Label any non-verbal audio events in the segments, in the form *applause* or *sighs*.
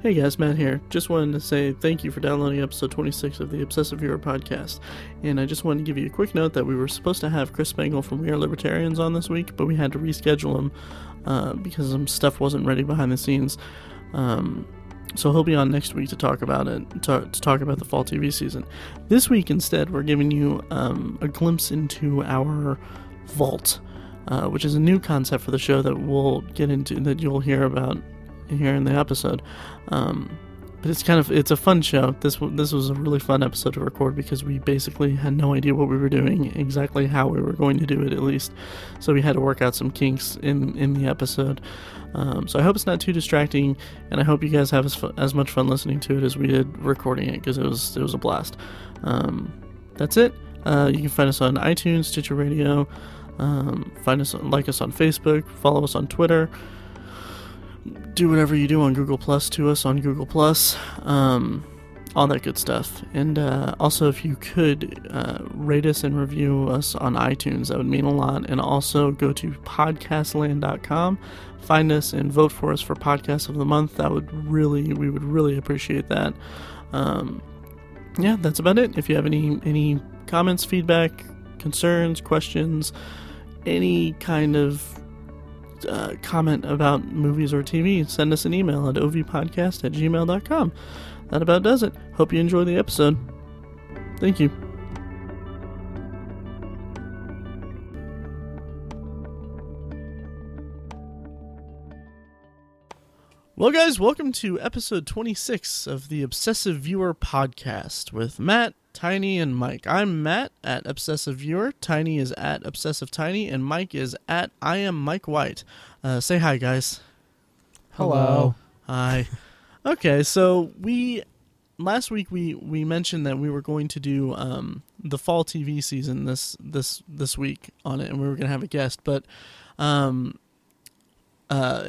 Hey guys, Matt here. Just wanted to say thank you for downloading episode 26 of the Obsessive Viewer podcast. And I just wanted to give you a quick note that we were supposed to have Chris Spangle from We Are Libertarians on this week, but we had to reschedule him uh, because some stuff wasn't ready behind the scenes. Um, so he'll be on next week to talk about it, to, to talk about the fall TV season. This week, instead, we're giving you um, a glimpse into our vault, uh, which is a new concept for the show that we'll get into, that you'll hear about here in the episode. Um, but it's kind of it's a fun show. This this was a really fun episode to record because we basically had no idea what we were doing, exactly how we were going to do it at least. So we had to work out some kinks in in the episode. Um, so I hope it's not too distracting, and I hope you guys have as, as much fun listening to it as we did recording it because it was it was a blast. Um, that's it. Uh, you can find us on iTunes, Stitcher Radio. Um, find us like us on Facebook. Follow us on Twitter do whatever you do on Google Plus to us on Google Plus, um, all that good stuff. And uh, also, if you could uh, rate us and review us on iTunes, that would mean a lot. And also go to podcastland.com, find us and vote for us for Podcast of the Month. That would really, we would really appreciate that. Um, yeah, that's about it. If you have any any comments, feedback, concerns, questions, any kind of uh, comment about movies or TV, send us an email at ovpodcast at gmail.com. That about does it. Hope you enjoy the episode. Thank you. Well, guys, welcome to episode 26 of the Obsessive Viewer podcast with Matt, Tiny, and Mike. I'm Matt at Obsessive Viewer, Tiny is at Obsessive Tiny, and Mike is at I am Mike White. Uh, say hi, guys. Hello. Hi. Okay, so we last week we we mentioned that we were going to do um, the fall TV season this this this week on it, and we were going to have a guest, but um, uh,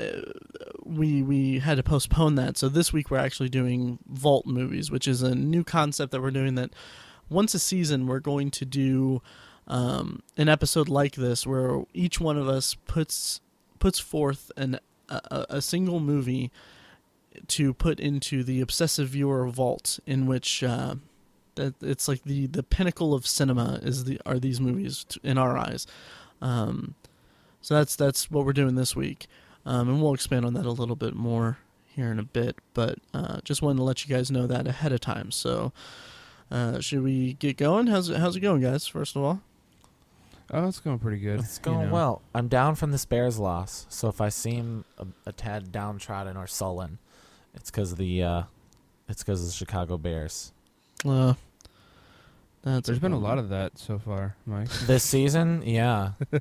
we we had to postpone that. So this week we're actually doing Vault movies, which is a new concept that we're doing. That once a season we're going to do um, an episode like this, where each one of us puts puts forth an a, a single movie to put into the obsessive viewer vault, in which uh, that it's like the the pinnacle of cinema is the are these movies in our eyes. Um, so that's that's what we're doing this week, um, and we'll expand on that a little bit more here in a bit. But uh, just wanted to let you guys know that ahead of time. So, uh, should we get going? How's it how's it going, guys? First of all, Oh, it's going pretty good. It's you going know. well. I'm down from this Bears loss, so if I seem a, a tad downtrodden or sullen, it's because the uh, it's because of the Chicago Bears uh, that's There's been a lot of that so far, Mike. this season. Yeah, *laughs*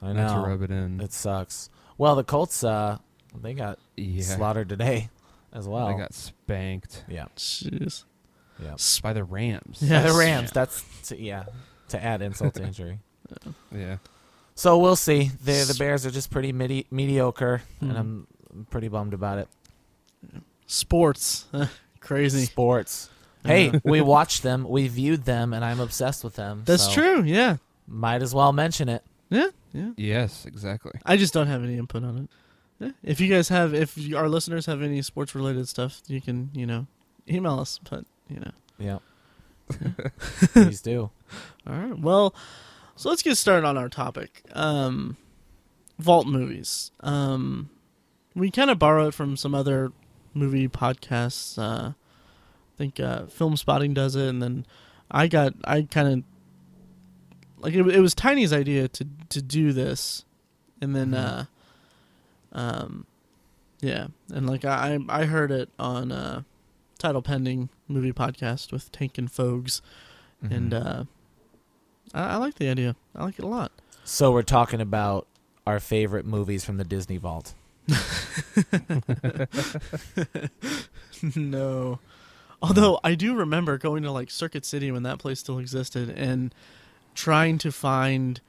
I Not to know rub it in. it sucks. Well, the Colts uh, they got yeah. slaughtered today as well. They got spanked yeah, Jeez. yeah. by the Rams. Yeah. the Yes. Rams. That's to, yeah to add insult to injury. *laughs* Yeah. So we'll see. The the Bears are just pretty midi- mediocre, Hmm. and I'm I'm pretty bummed about it. Sports, *laughs* crazy. Sports. Hey, we watched them, we viewed them, and I'm obsessed with them. That's so true. Yeah, Might as well mention it. Yeah, yeah. Yes, exactly. I just don't have any input on it. Yeah. If you guys have, if you- our listeners have any sports related stuff, you can, you know, email us. But you know, Yeah. *laughs* Please do. all right. Well, so let's get started on our topic. Um, vault movies. Um, we kind of borrow it from some other movie podcasts. Uh, I think uh, Filmspotting does it, and then I got I kind of like it, it was Tiny's idea to to do this, and then uh, um, yeah, and like I I heard it on uh, Title Pending movie podcast with Tank and Fogs, and Mhm. uh, I, I like the idea. I like it a lot. so we're talking about our favorite movies from the Disney Vault. *laughs* no. Although I do remember going to like Circuit City when that place still existed and trying to find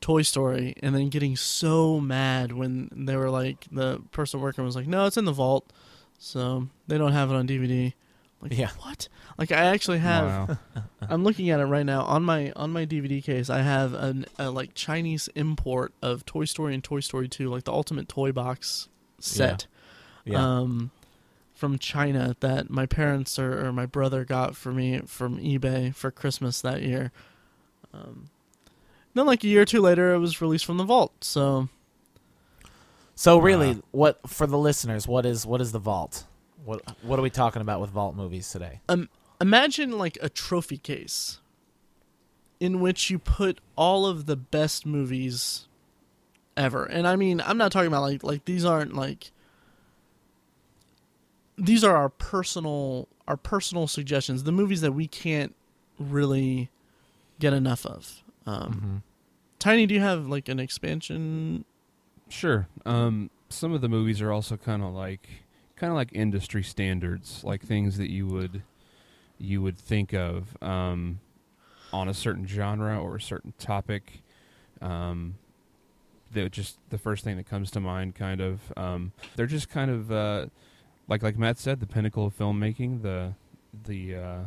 Toy Story and then getting so mad when they were like the person working was like, "No, it's in the vault." So, they don't have it on DVD. Like, Yeah. what? Like I actually have wow. *laughs* I'm looking at it right now on my on my DVD case. I have an a like Chinese import of Toy Story and Toy Story 2, like the ultimate toy box set. Yeah. Um, from China that my parents or, or my brother got for me from eBay for Christmas that year. Um, then, like a year or two later, it was released from the vault. So So really, Uh, what for the listeners? What is what is the vault? What what are we talking about with vault movies today? imagine like a trophy case in which you put all of the best movies ever. And I mean, I'm not talking about like like these aren't like these are our personal our personal suggestions, the movies that we can't really get enough of. Um, Tiny, do you have like an expansion? Sure. Um, some of the movies are also kind of like kind of like industry standards, like things that you would you would think of um, on a certain genre or a certain topic. Um, that just the first thing that comes to mind, kind of. Um, they're just kind of uh, like like Matt said, the pinnacle of filmmaking, the the uh,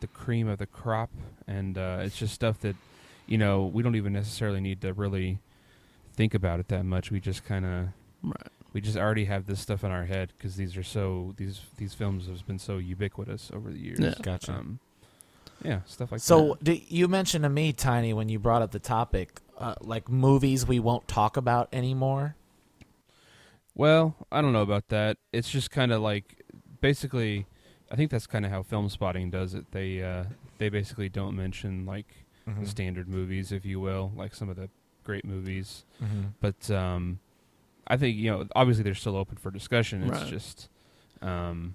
the cream of the crop, and uh, it's just stuff that you know we don't even necessarily need to really think about it that much. We just kind of Right. we just already have this stuff in our head because these are so these these films have been so ubiquitous over the years. Yeah. Gotcha. Um, yeah, stuff like that So that. d you mentioned to me, Tiny, when you brought up the topic, uh, like movies we won't talk about anymore. Well, I don't know about that. It's just kind of like basically, I think that's kind of how Filmspotting does it. They uh, they basically don't mention like Mm-hmm. the standard movies, if you will, like some of the great movies. Mm-hmm. But um, I think you know, obviously they're still open for discussion. It's Right. just um,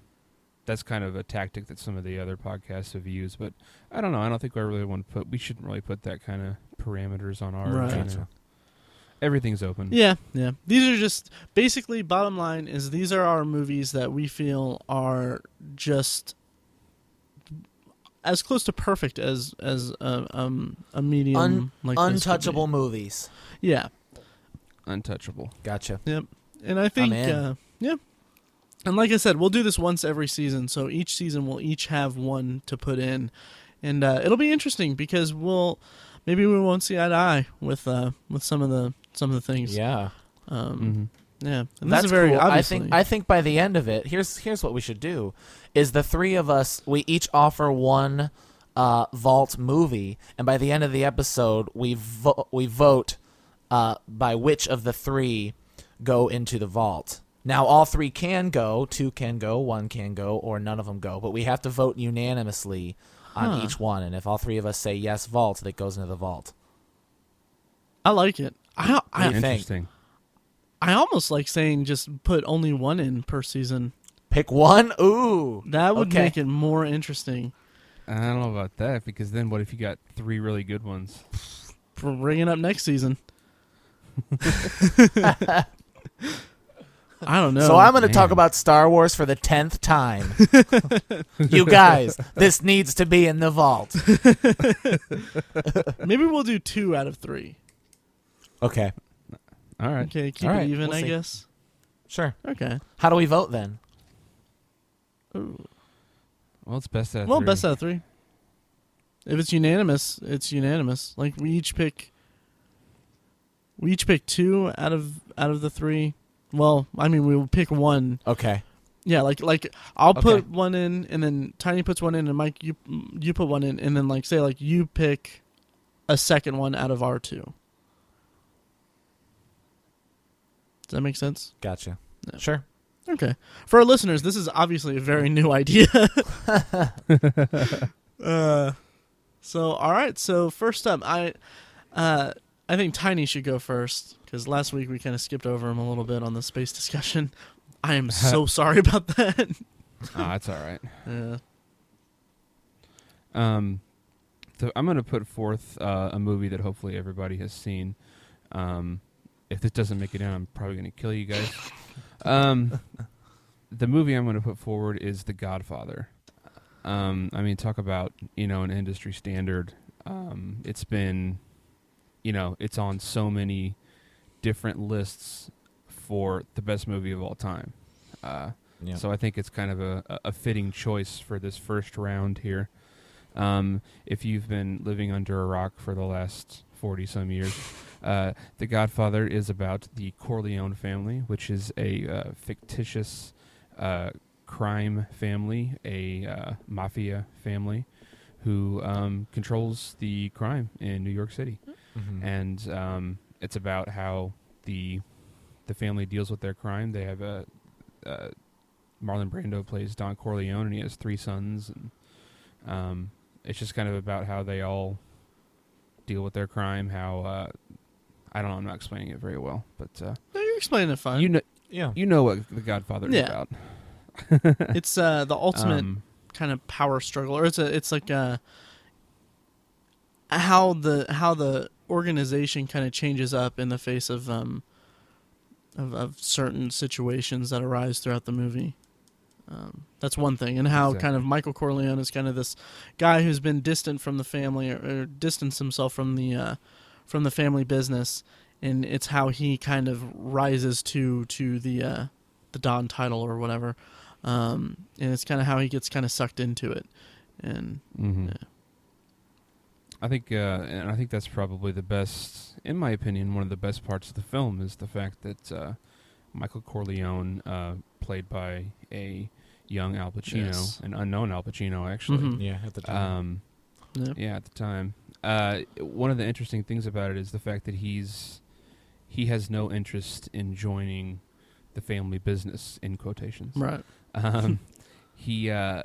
that's kind of a tactic that some of the other podcasts have used. But I don't know. I don't think I really want to put. We shouldn't really put that kind of parameters on our. Right. Kinda- Gotcha. Everything's open. Yeah, yeah. These are just basically bottom line is these are our movies that we feel are just as close to perfect as as a um a medium Un- like this could be. Untouchable movies. Yeah, Untouchable. Gotcha. Yep. And I think uh, yeah. And like I said, we'll do this once every season. So each season we'll each have one to put in, and uh, it'll be interesting because we'll maybe we won't see eye to eye with uh with some of the some of the things. Yeah. Um. hmm Yeah. And That's very cool. I think I think by the end of it, here's here's what we should do: is the three of us we each offer one uh, vault movie, and by the end of the episode, we vo- we vote uh, by which of the three go into the vault. Now, all three can go, two can go, one can go, or none of them go. But we have to vote unanimously on Huh. each one, and if all three of us say yes, vault, that goes into the vault. I like it. I I, you think? Interesting. I almost like saying just put only one in per season. Pick one. Ooh, That would Okay. make it more interesting. I don't know about that because then what if you got three really good ones? For bringing up next season. *laughs* I don't know. So I'm going to talk about Star Wars for the tenth time. *laughs* you guys, this needs to be in the vault. *laughs* Maybe we'll do two out of three. Okay, All right. Okay, keep All it even, we'll I see. guess. sure. Okay. How do we vote then? Ooh. Well, it's best out of Well, three. best out of three. If it's unanimous, it's unanimous. Like we each pick. We each pick two out of out of the three. Well, I mean, we will pick one Okay. Yeah, like like I'll put one in, and then Tiny puts one in, and Mike you you put one in, and then like say like you pick a second one out of our two. Does that make sense? Gotcha. Yeah. Sure. Okay. For our listeners, this is obviously a very new idea. *laughs* uh, so all right. So first up, I uh, I think Tiny should go first because last week we kind of skipped over him a little bit on the space discussion. I am *laughs* so sorry about that. Ah, it's all right. Yeah. Um, so I'm going to put forth uh, a movie that hopefully everybody has seen. Um, if this doesn't make it in, I'm probably going to kill you guys. Um, *laughs* the movie I'm going to put forward is The Godfather. Um, I mean, talk about you know an industry standard. Um, it's been, you know, it's on so many different lists for the best movie of all time. Uh, Yeah. so I think it's kind of a, a- fitting choice for this first round here. Um, if you've been living under a rock for the last 40 some years, uh, The Godfather is about the Corleone family, which is a uh, fictitious uh, crime family, a uh, mafia family, who um, controls the crime in New York City, Mhm. and um, it's about how the the family deals with their crime. They have a uh, Marlon Brando plays Don Corleone, and he has three sons, and um, it's just kind of about how they all deal with their crime. How uh, I don't know, I'm not explaining it very well, but uh, No, you're explaining it fine. you know yeah. you know what The Godfather is Yeah. about. *laughs* it's uh, the ultimate Um, kind of power struggle, or it's a it's like a how the how the organization kind of changes up in the face of um of, of certain situations that arise throughout the movie. Um, that's one thing, and how kind of Michael Corleone is kind of this guy who's been distant from the family or, or distanced himself from the uh, from the family business, and it's how he kind of rises to to the uh, the Don title or whatever, um, and it's kind of how he gets kind of sucked into it, and mhm. Yeah. I think, uh, and I think that's probably the best, in my opinion, one of the best parts of the film is the fact that uh, Michael Corleone, uh, played by a young Al Pacino, Yes. an unknown Al Pacino, actually. Mhm. Yeah, at the time. Um, yeah, yeah, at the time. Uh, one of the interesting things about it is the fact that he's he has no interest in joining the family business in quotations. right, Um, *laughs* he, uh,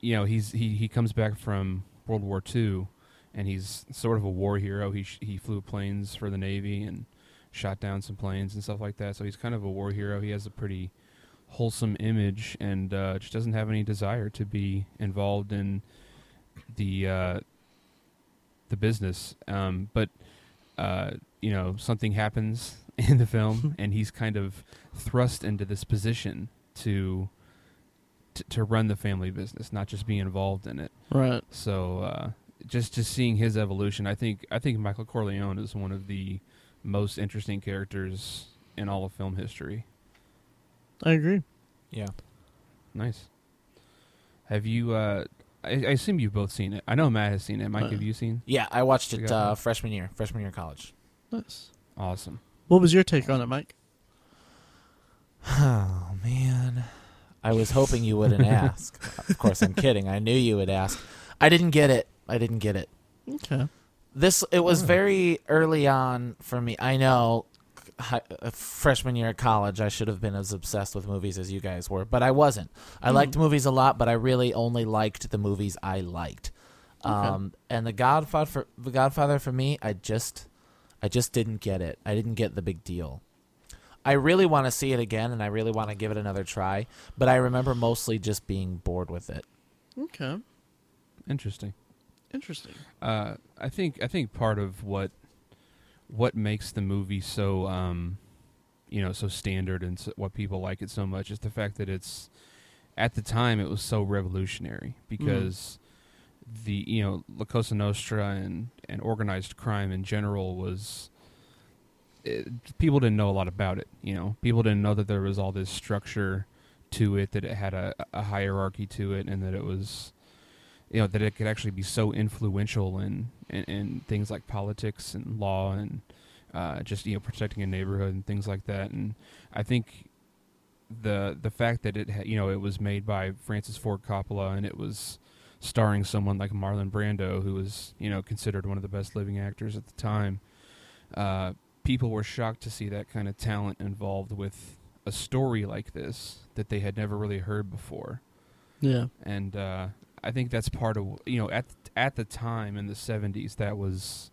you know, he's he he comes back from World War II, and he's sort of a war hero. He sh- he flew planes for the Navy and shot down some planes and stuff like that. So he's kind of a war hero. He has a pretty wholesome image and uh, just doesn't have any desire to be involved in the uh, the business. Um, but uh, you know, something happens *laughs* in the film, *laughs* and he's kind of thrust into this position to to, to run the family business, not just be involved in it. right. So uh, just just seeing his evolution, I think I think Michael Corleone is one of the most interesting characters in all of film history. I agree. yeah. Nice. Have you? Uh, I, I assume you've both seen it. I know Matt has seen it. Mike, Uh, have you seen? Yeah, I watched it uh, freshman year, freshman year of college. Nice. Awesome. What was your take on it, Mike? *sighs* Oh man, I was hoping you wouldn't *laughs* ask. Of course, I'm kidding. I knew you would ask. I didn't get it. I didn't get it. Okay. This it was Oh. very early on for me. I know, hi, uh, freshman year at college, I should have been as obsessed with movies as you guys were, but I wasn't. I Mhm. liked movies a lot, but I really only liked the movies I liked. Okay. Um, and the Godfather, for, the Godfather for me, I just, I just didn't get it. I didn't get the big deal. I really want to see it again, and I really want to give it another try. But I remember mostly just being bored with it. Okay. Interesting. Interesting. Uh, I think I think part of what what makes the movie so um, you know so standard and so, what people like it so much is the fact that it's at the time it was so revolutionary because the you know La Cosa Nostra and and organized crime in general was it, people didn't know a lot about it you know? People didn't know that there was all this structure to it that it had a, a hierarchy to it and that it was you know that it could actually be so influential in in, in things like politics and law and uh, just you know protecting a neighborhood and things like that. And I think the the fact that it ha- you know it was made by Francis Ford Coppola and it was starring someone like Marlon Brando, who was you know considered one of the best living actors at the time. Uh, people were shocked to see that kind of talent involved with a story like this that they had never really heard before Yeah. and uh, I think that's part of you know at at the time in the '70s that was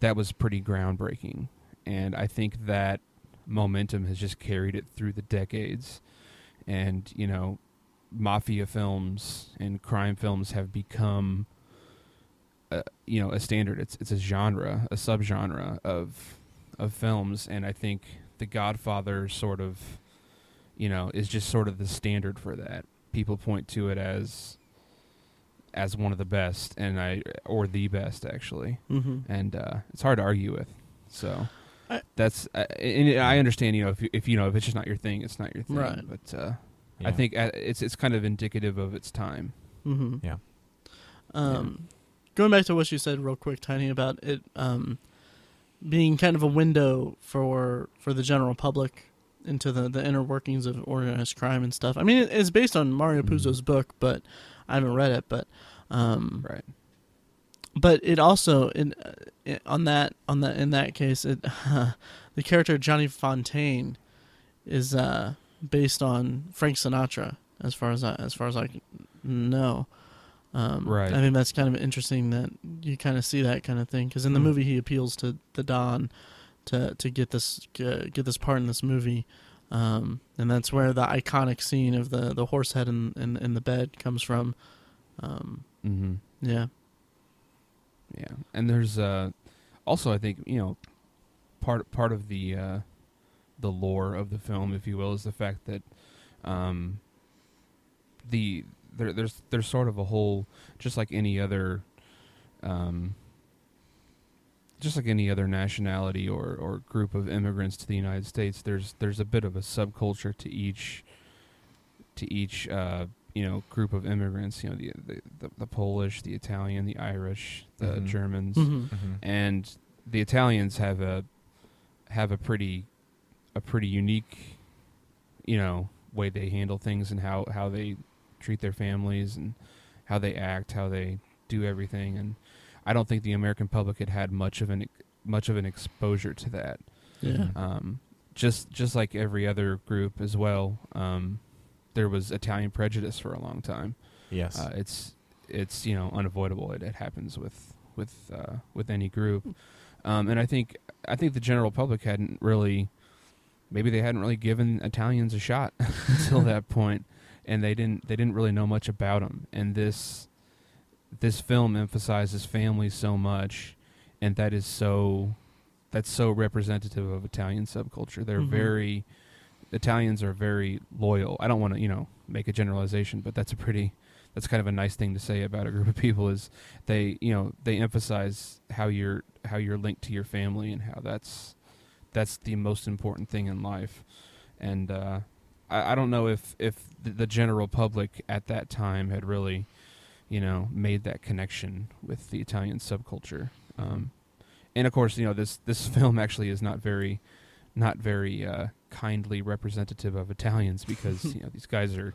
that was pretty groundbreaking, and I think that momentum has just carried it through the decades, and you know, mafia films and crime films have become. Uh, you know, a standard. It's it's a genre, a subgenre of of films, and I think The Godfather sort of, you know, is just sort of the standard for that people point to it as as one of the best and I or the best actually Mm-hmm. and uh, it's hard to argue with so I- that's uh, and I understand you know if you, if you know if it's just not your thing it's not your thing Right. but uh, Yeah. I think uh, it's it's kind of indicative of its time Mm-hmm. Yeah. Um, going back to what you said real quick, Tiny, about it um, being kind of a window for for the general public into the the inner workings of organized crime and stuff. I mean, it, it's based on Mario Mhm. Puzo's book, but I haven't read it. But um, Right. but it also in, uh, on that on that in that case, it *laughs* the character Johnny Fontane is uh, based on Frank Sinatra, as far as I, as far as I know. Um, Right. I think that's kind of interesting that you kind of see that kind of thing because in the Hmm. movie he appeals to the Don to to get this get, get this part in this movie. Um, and that's where the iconic scene of the, the horse head in, in, in the bed comes from. Um, Mm-hmm. yeah. Yeah, and there's uh, also I think you know part part of the uh, the lore of the film, if you will, is the fact that um, the there, there's there's sort of a whole just like any other um, just like any other nationality or, or group of immigrants to the United States, there's there's a bit of a subculture to each to each uh, you know group of immigrants. You know the the, the, the Polish, the Italian, the Irish, the Mhm. Germans, hmm Mm-hmm. and the Italians have a have a pretty a pretty unique you know way they handle things and how how they treat their families and how they act, how they do everything, and I don't think the American public had had much of an much of an exposure to that. Yeah. Um, just just like every other group as well, um, there was Italian prejudice for a long time. Yes. Uh, it's it's you know unavoidable. It, it happens with with uh, with any group, um, and I think I think the general public hadn't really, maybe they hadn't really given Italians a shot *laughs* until *laughs* that point, and they didn't they didn't really know much about them. And this this film emphasizes family so much, and that is so that's so representative of Italian subculture. They're Mhm. very Italians are very loyal. I don't want to you know make a generalization, but that's a pretty that's kind of a nice thing to say about a group of people is they you know they emphasize how you're how you're linked to your family and how that's that's the most important thing in life and uh, I, I don't know if if the, the general public at that time had really you know made that connection with the Italian subculture um, and of course you know this this *laughs* film actually is not very not very uh, kindly representative of Italians because *laughs* you know these guys are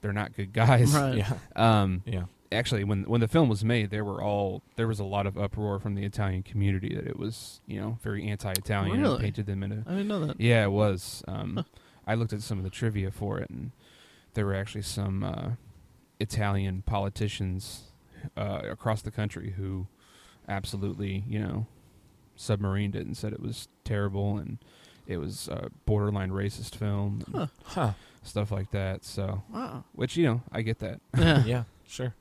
they're not good guys Right. yeah. um, Yeah. actually, when when the film was made, there were all there was a lot of uproar from the Italian community that it was you know very anti-Italian and Really? painted them in a I didn't know that. yeah it was. Um, I looked at some of the trivia for it, and there were actually some uh, Italian politicians uh, across the country who absolutely you know submarined it and said it was terrible and it was a borderline racist film Huh. Huh. stuff like that. So, Wow. which you know I get that. Yeah. *laughs* Yeah. Sure.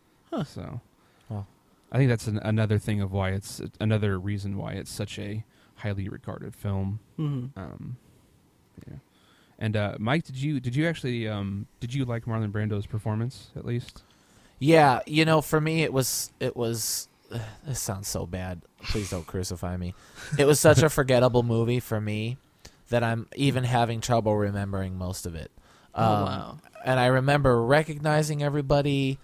So, Wow. I think that's an, another thing of why it's another reason why it's such a highly regarded film. hmm Um, yeah. And uh, Mike, did you did you actually um, did you like Marlon Brando's performance at least? Yeah, you know, for me it was it was *sighs* this sounds so bad. Please don't crucify me. It was such a *laughs* forgettable movie for me that I'm even having trouble remembering most of it. Oh, Um, wow. And I remember recognizing everybody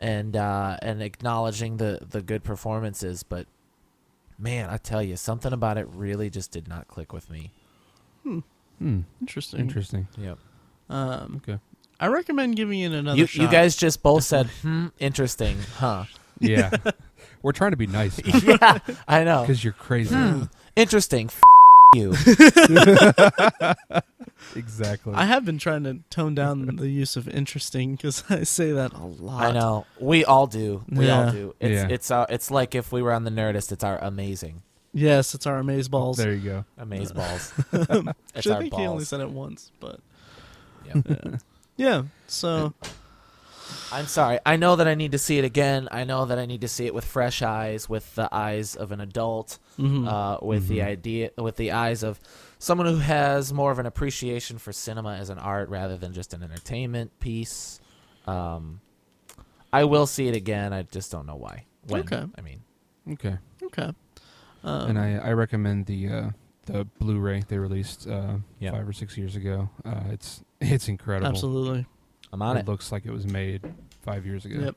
and uh, and acknowledging the the good performances, but man, I tell you, something about it really just did not click with me. Hmm. Interesting. Interesting. Yep. Um, Okay. I recommend giving it another You shot. you guys just both said, *laughs* "Hmm, interesting, huh?" Yeah. *laughs* We're trying to be nice yeah, I know. because you're crazy. Hmm, interesting. F- you. *laughs* exactly. I have been trying to tone down the use of interesting because I say that a lot. I know. We all do. We all do. It's Yeah. it's uh, it's like if we were on the Nerdist, it's our amazing, Yes, it's our amaze balls. there you go. amaze *laughs* balls. *laughs* I our think he only said it once, but Yeah. yeah. *laughs* yeah. So I'm sorry. I know that I need to see it again. I know that I need to see it with fresh eyes, with the eyes of an adult, mhm. uh, with the Mhm. idea, with the eyes of someone who has more of an appreciation for cinema as an art rather than just an entertainment piece. Um, I will see it again. I just don't know why. When? Okay. I mean, Okay. okay. Um, and I, I recommend the uh, the Blu-ray they released uh, Yeah. five or six years ago. Uh, it's *laughs* it's incredible. absolutely. I'm on it, it. looks like it was made five years ago. Yep.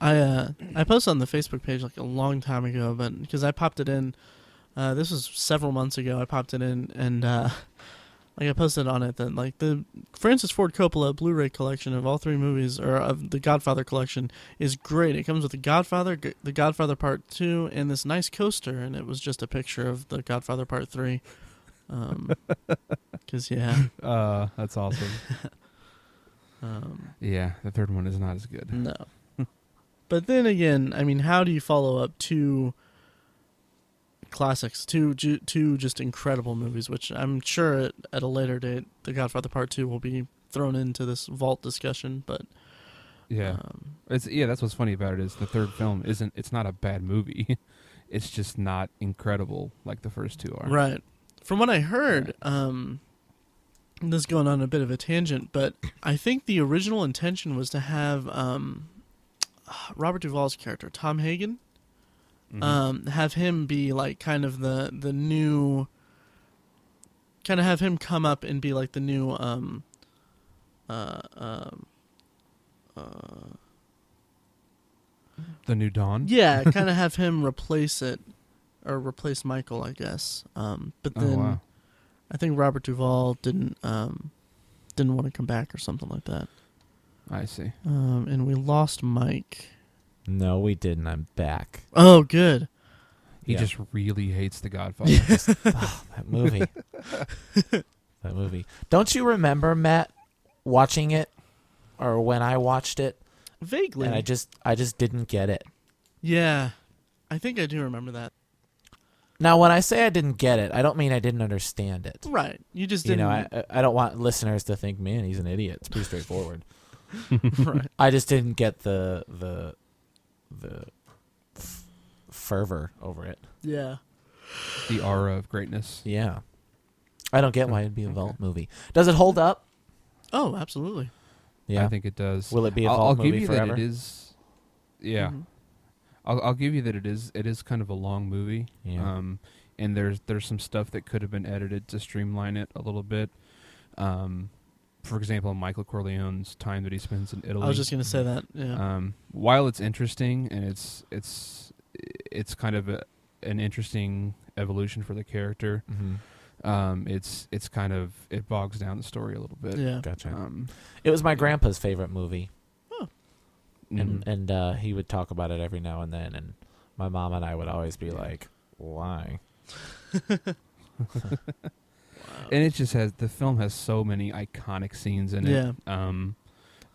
I uh I posted on the Facebook page like a long time ago, but because I popped it in, uh, this was several months ago. I popped it in, and uh, *laughs* like I posted on it that like the Francis Ford Coppola Blu-ray collection of all three movies or of the Godfather collection is great. It comes with the Godfather, the Godfather Part Two, and this nice coaster, and it was just a picture of the Godfather Part Three. Um, *laughs* because yeah, *laughs* Uh, that's awesome. *laughs* um, yeah, the third one is not as good. no. but then again, I mean, how do you follow up two classics, two ju- two just incredible movies? Which I'm sure at, at a later date, The Godfather Part Two will be thrown into this vault discussion. But Yeah, um, it's yeah. That's what's funny about it is the third film isn't. It's not a bad movie. *laughs* it's just not incredible like the first two are. right, from what I heard, um, this is going on a bit of a tangent, but I think the original intention was to have um, Robert Duvall's character Tom Hagen. Mhm. um, have him be like kind of the the new kind of have him come up and be like the new um uh um uh the New Don. yeah *laughs* kind of have him replace it or replace Michael I guess um but Oh then wow. I think Robert Duvall didn't um didn't want to come back or something like that I see. um and we lost Mike No, we didn't. I'm back. oh good He Yeah. just really hates The Godfather. *laughs* *laughs* Oh, that movie. *laughs* that movie. Don't you remember Matt watching it, or when I watched it, vaguely and I just I just didn't get it. yeah I think I do remember that Now, when I say I didn't get it, I don't mean I didn't understand it. right you just didn't You know, I I- I don't want listeners to think, man, he's an idiot. It's pretty straightforward. right I just didn't get the the the f- fervor over it. yeah the aura of greatness. Yeah, I don't get why it'd be a Vault movie. Does it hold up? Oh, absolutely. Yeah. I think it does. Will it be a I'll, Vault I'll movie give you forever? that it is. Yeah, Mhm. I'll, I'll give you that it is. It is kind of a long movie. Yeah. Um, and there's there's some stuff that could have been edited to streamline it a little bit. Um, for example, Michael Corleone's time that he spends in Italy. I was just gonna say that. Yeah. Um, while it's interesting and it's it's it's kind of a, an interesting evolution for the character, Mhm. um, it's it's kind of it bogs down the story a little bit. yeah. Gotcha. Um, It was my grandpa's favorite movie, mhm. and and uh, he would talk about it every now and then, and my mom and I would always be like, "Why?" *laughs* *laughs* and it just has the film has so many iconic scenes in Yeah. it. Um,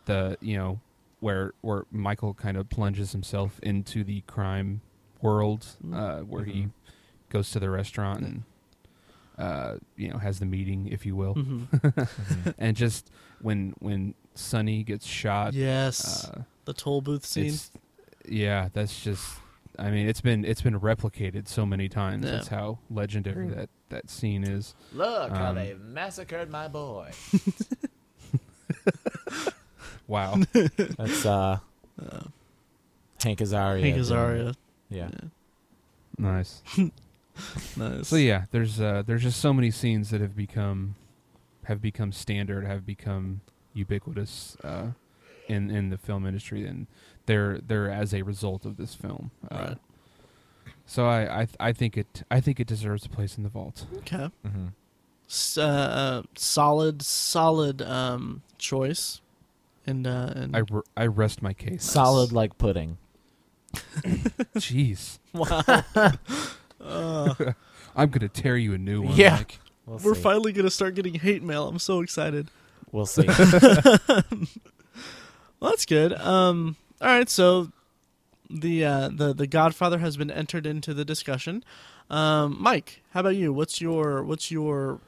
the you know where where Michael kind of plunges himself into the crime world, Mm. uh, where he Mhm. goes to the restaurant and uh, you know has the meeting, if you will, hmm *laughs* Mhm. and just when when Sonny gets shot, Yes. uh, the toll booth scene. yeah, that's just. I mean, it's been it's been replicated so many times. Yeah. That's how legendary that that scene is. Look how Um, they massacred my boy. *laughs* Wow. That's uh, Uh, Hank Azaria. Hank doing- Azaria. Yeah. nice. *laughs* Nice. So yeah, there's uh, there's just so many scenes that have become have become standard, have become ubiquitous uh, in in the film industry, and they're they're as a result of this film. Uh, Right. So I I, th- I think it I think it deserves a place in the vault. Okay. Mm-hmm. S- uh, uh, solid, solid um, choice. And uh, and I, r- I rest my case. Solid like pudding. *laughs* Jeez, *laughs* wow. Uh, *laughs* I'm gonna tear you a new one. Yeah. Mike. We'll we're see. finally gonna start getting hate mail. I'm so excited. We'll see. Well, that's good. Um, all right, so the uh, the the Godfather has been entered into the discussion. Um, Mike, how about you? What's your what's your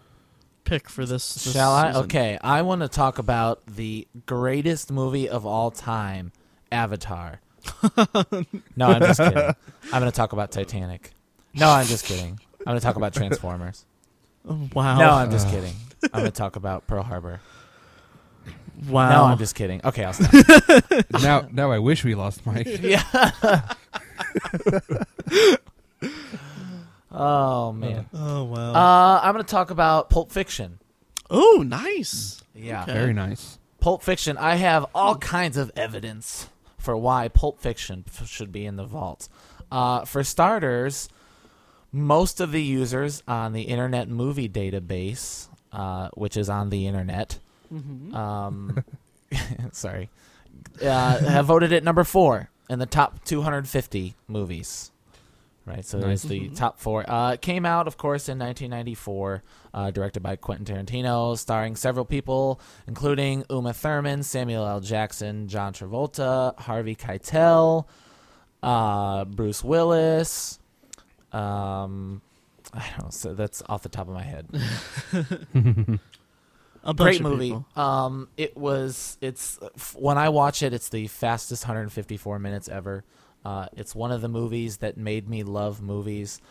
pick for this? this Shall I? season? Okay, I want to talk about the greatest movie of all time, Avatar. *laughs* no, I'm just kidding. I'm going to talk about Titanic. No, I'm just kidding. I'm going to talk about Transformers. *laughs* Oh, wow. No, I'm just kidding. I'm going to talk about Pearl Harbor. Wow. No, I'm just kidding. Okay, I'll stop. *laughs* now now I wish we lost Mike. *laughs* yeah. *laughs* oh man. Oh wow. Uh, I'm going to talk about Pulp Fiction. oh, nice. Yeah. Okay. Very nice. Pulp Fiction. I have all kinds of evidence for why Pulp Fiction f- should be in the vault. Uh, for starters, most of the users on the Internet Movie Database uh, which is on the internet. Mm-hmm. Um, *laughs* sorry, uh, have voted it number four in the top 250 movies. Right, so Nice. there's the top four. Uh, it came out, of course, in 1994, uh, directed by Quentin Tarantino, starring several people, including Uma Thurman, Samuel L. Jackson, John Travolta, Harvey Keitel, uh, Bruce Willis. Um, I don't know. So that's off the top of my head. *laughs* *laughs* A bunch Great of movie. Um, it was. It's when I watch it, it's the fastest 154 minutes ever. Uh, it's one of the movies that made me love movies.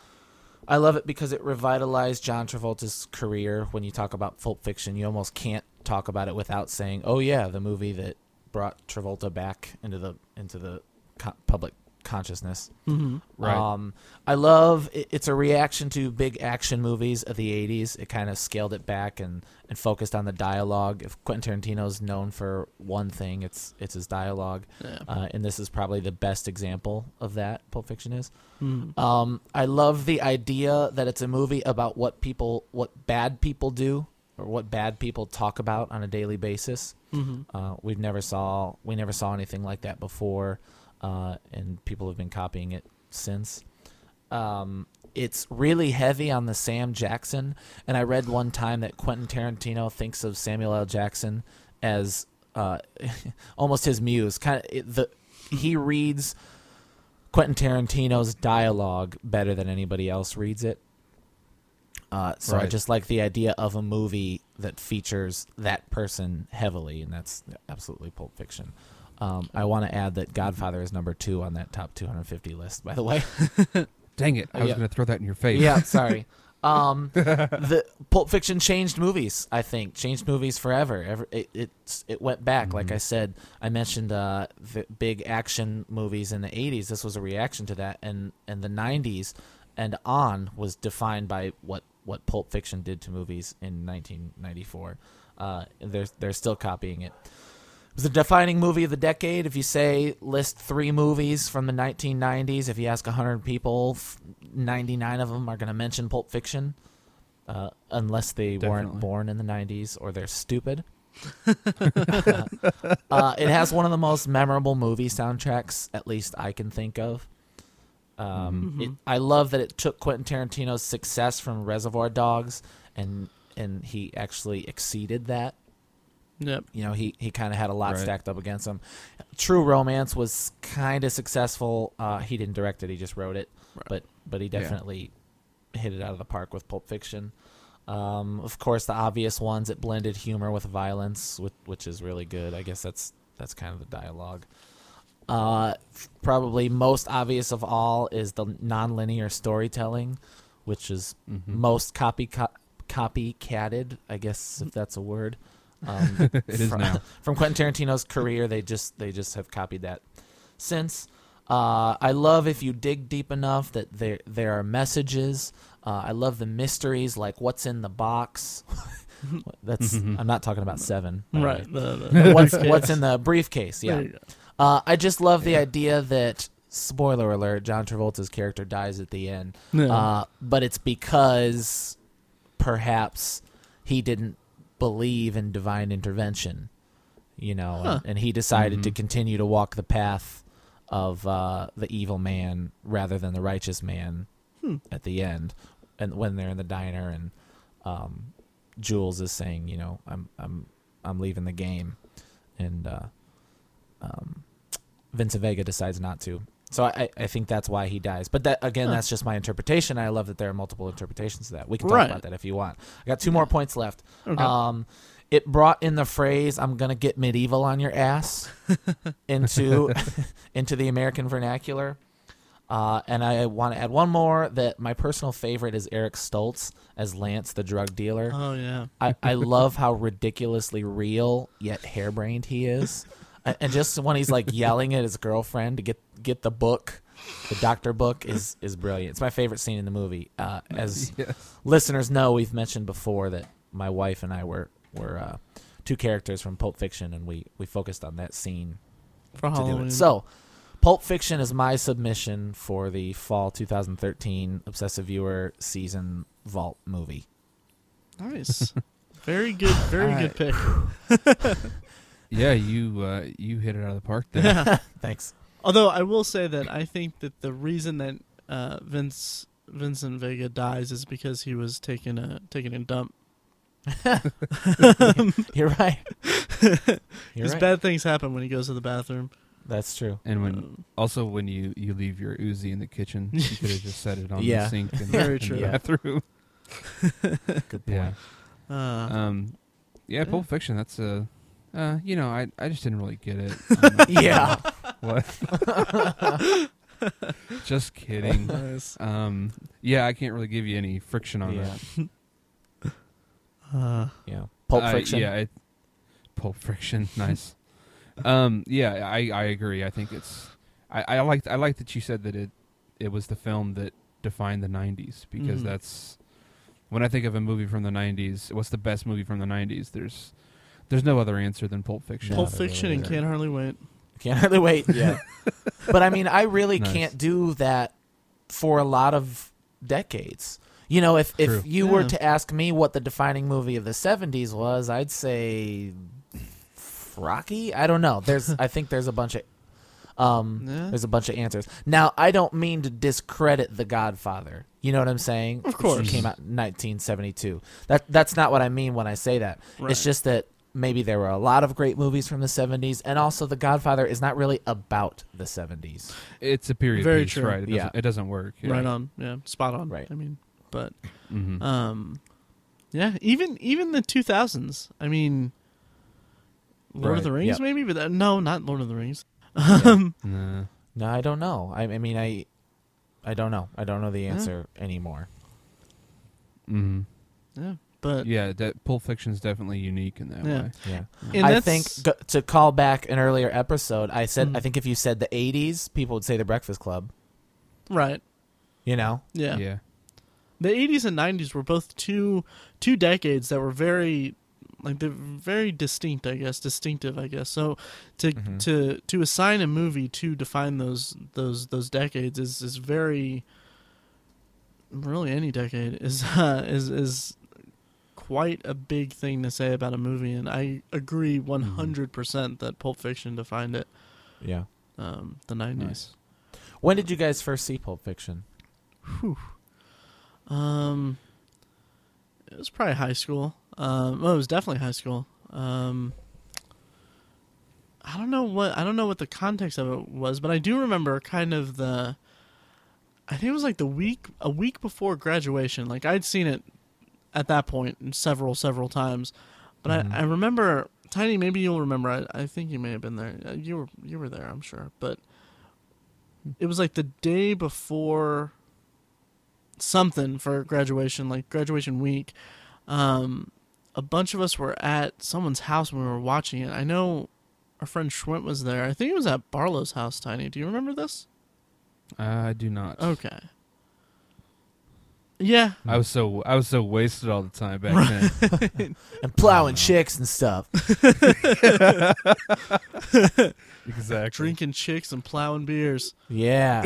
I love it because it revitalized John Travolta's career. When you talk about Pulp Fiction, you almost can't talk about it without saying, "Oh yeah, the movie that brought Travolta back into the into the co- public consciousness." Mm-hmm. Right. Um, I love it, it's a reaction to big action movies of the '80s. It kind of scaled it back and, and focused on the dialogue. If Quentin Tarantino's known for one thing, it's it's his dialogue, Yeah. uh, and this is probably the best example of that. Pulp Fiction is. Mhm. Um, I love the idea that it's a movie about what people, what bad people do, or what bad people talk about on a daily basis. Mhm. Uh, we've never saw we never saw anything like that before, uh, and people have been copying it since. Um, it's really heavy on the Sam Jackson, and I read one time that Quentin Tarantino thinks of Samuel L. Jackson as uh, *laughs* almost his muse. Kind of the he reads Quentin Tarantino's dialogue better than anybody else reads it. Uh, so I just like the idea of a movie that features that person heavily, and that's absolutely Pulp Fiction. Um, I want to add that Godfather is number two on that top 250 list. By the way, *laughs* Dang it! I was Yeah. going to throw that in your face. yeah, sorry. *laughs* Um, the Pulp Fiction changed movies. I think changed movies forever. Ever, it it it went back. Like Mhm. I said, I mentioned uh, the big action movies in the '80s. This was a reaction to that, and and the '90s and on was defined by what what Pulp Fiction did to movies in 1994. Uh, they're they're still copying it. It was the defining movie of the decade. If you say list three movies from the 1990s, if you ask 100 people, 99 of them are going to mention Pulp Fiction, uh, unless they weren't born in the 90s or they're stupid. uh, it has one of the most memorable movie soundtracks, at least I can think of. Um, Mhm. it, I love that it took Quentin Tarantino's success from Reservoir Dogs and and he actually exceeded that. Yep. You know, he, he kind of had a lot Right. stacked up against him. True Romance was kind of successful. Uh, he didn't direct it; he just wrote it. Right. But but he Yeah. definitely hit it out of the park with Pulp Fiction. Um, of course, the obvious ones it blended humor with violence, which, which is really good. I guess that's that's kind of the dialogue. Uh, probably most obvious of all is the nonlinear storytelling, which is Mhm. most copy co- copycatted. I guess if that's a word. Um, *laughs* it is from, now. *laughs* from Quentin Tarantino's career. They just they just have copied that since. Uh, I love if you dig deep enough that there there are messages. Uh, I love the mysteries, like what's in the box. *laughs* That's I'm not talking about Seven. Right. The, the What's briefcase. what's in the briefcase? Yeah. There you go. Uh, I just love the idea that spoiler alert: John Travolta's character dies at the end. Yeah. Uh, but it's because perhaps he didn't believe in divine intervention, you know, Huh. and, and he decided to Mhm. continue to walk the path of uh, the evil man rather than the righteous man Hmm. at the end, and when they're in the diner and um, Jules is saying, you know, I'm I'm I'm leaving the game, and uh, um, Vincent Vega decides not to. So I, I think that's why he dies. But that again, Huh. that's just my interpretation. I love that there are multiple interpretations of that. We can talk Right. about that if you want. I got two more points left. Okay. Um, it brought in the phrase "I'm gonna get medieval on your ass" *laughs* into *laughs* into the American vernacular. Uh, and I want to add one more that my personal favorite is Eric Stoltz as Lance, the drug dealer. oh yeah. I, I *laughs* love how ridiculously real yet harebrained he is. And just when he's like yelling at his girlfriend to get get the book, the doctor book is is brilliant. It's my favorite scene in the movie. Uh, as *laughs* Yes. listeners know, we've mentioned before that my wife and I were were uh, two characters from Pulp Fiction, and we we focused on that scene For Halloween. it. So, Pulp Fiction is my submission for the fall 2013 Obsessive Viewer season vault movie. nice. *laughs* Very good, very I- good pick. *laughs* Yeah, you uh, you hit it out of the park there. *laughs* *laughs* Thanks. Although I will say that I think that the reason that uh, Vince Vincent Vega dies is because he was taking a taking a dump. *laughs* You're right. You're Because right. bad things happen when he goes to the bathroom. That's true. And when Um, also when you you leave your Uzi in the kitchen, you could have just set it on Yeah. the sink in, Very in true. the Yeah. bathroom. Good point. Yeah. uh, Um, yeah, Yeah. Pulp Fiction. That's a, uh, you know, I I just didn't really get it. *laughs* I'm not sure Yeah. What? *laughs* just kidding. nice. Um, yeah, I can't really give you any friction on Yeah. that. *laughs* Uh, Yeah. Pulp Uh, Fiction. yeah, it, Pulp Fiction. Nice. um, yeah, I I agree. I think it's. I I like I like that you said that it it was the film that defined the '90s because Mhm. that's when I think of a movie from the '90s. What's the best movie from the '90s? There's there's no other answer than Pulp Fiction. Pulp Fiction and. Can't Hardly Wait. Can't hardly wait. Yeah. *laughs* but I mean, I really Nice. can't do that for a lot of decades. You know, if True. if you were to ask me what the defining movie of the '70s was, I'd say Rocky. I don't know. There's, *laughs* I think there's a bunch of, um, Yeah. there's a bunch of answers. Now, I don't mean to discredit The Godfather. You know what I'm saying? Of Which course. came out in 1972. That that's not what I mean when I say that. Right. It's just that maybe there were a lot of great movies from the 70s, and also The Godfather is not really about the 70s. It's a period Very piece, true. right? It doesn't, Yeah. it doesn't work. Yeah. Right on. Yeah. Spot on. Right. I mean, but Mhm. um, yeah. Even even the 2000s. I mean, Lord Right, of the Rings, yep. maybe, but that, no, not Lord of the Rings. *laughs* Yeah. Um, Nah. No, I don't know. I, I mean, I, I don't know. I don't know the answer anymore. Mhm. yeah. But Yeah, that Pulp Fiction's definitely unique in that Yeah. way. Yeah. and I think g- to call back an earlier episode, I said Mhm. I think if you said the 80s, people would say The Breakfast Club. right. You know? Yeah. yeah. The 80s and 90s were both two two decades that were very like they're very distinct, I guess, distinctive, I guess. So to Mhm. to to assign a movie to define those those those decades is is very really any decade is uh, *laughs* is is quite a big thing to say about a movie and I agree 100% that Pulp Fiction defined it Yeah. um the 90s. Nice. When did you guys first see Pulp Fiction? Whew. Um, it was probably high school. Um, well, it was definitely high school. Um, I don't know what I don't know what the context of it was, but I do remember kind of the. I think it was like the week a week before graduation. Like I'd seen it at that point several several times, but Mhm. I, I remember Tiny. Maybe you'll remember. I, I think you may have been there. Uh, You were you were there. I'm sure, but it was like the day before something for graduation, like graduation week. Um, a bunch of us were at someone's house when we were watching it. I know our friend Schwint was there. I think it was at Barlow's house. Tiny, do you remember this? I do not. Okay. Yeah. I was so I was so wasted all the time back then. *laughs* *laughs* And plowing chicks and stuff. *laughs* exactly. Drinking chicks and plowing beers. Yeah.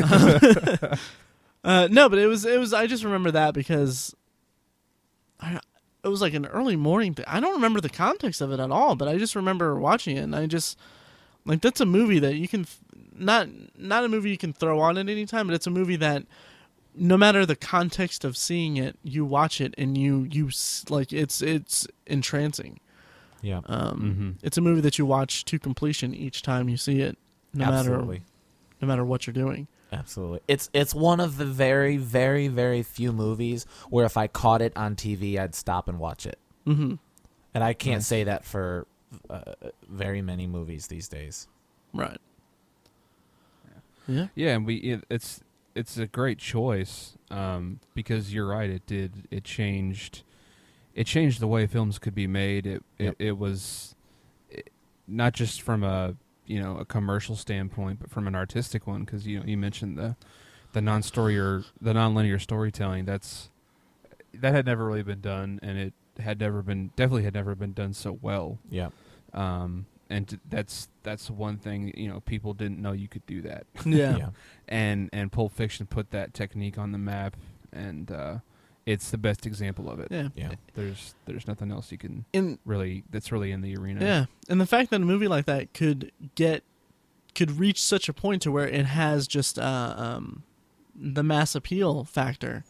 Uh, no, but it was it was. I just remember that because I it was like an early morning thing. I don't remember the context of it at all, but I just remember watching it, and I just like that's a movie that you can not not a movie you can throw on at any time, but it's a movie that no matter the context of seeing it, you watch it and you you like it's it's entrancing. yeah. Um, Mhm. It's a movie that you watch to completion each time you see it, no Absolutely. matter no matter what you're doing. Absolutely. It's it's one of the very very very few movies where if I caught it on TV I'd stop and watch it. hmm And I can't Nice. say that for uh, very many movies these days. Right. Yeah. Yeah, and we it, it's it's a great choice um, because you're right. It did it changed it changed the way films could be made. It Yep. it, it was it, not just from a you know a commercial standpoint, but from an artistic one. Because you know you mentioned the the non story or the non-linear storytelling. That's that had never really been done, and it had never been definitely had never been done so well. Yeah. Um, and t- that's that's one thing you know people didn't know you could do that *laughs* Yeah. Yeah. and and Pulp Fiction put that technique on the map, and uh, it's the best example of it. Yeah. Yeah. There's there's nothing else you can In really that's really in the arena. Yeah, and the fact that a movie like that could get could reach such a point to where it has just uh, um, the mass appeal factor,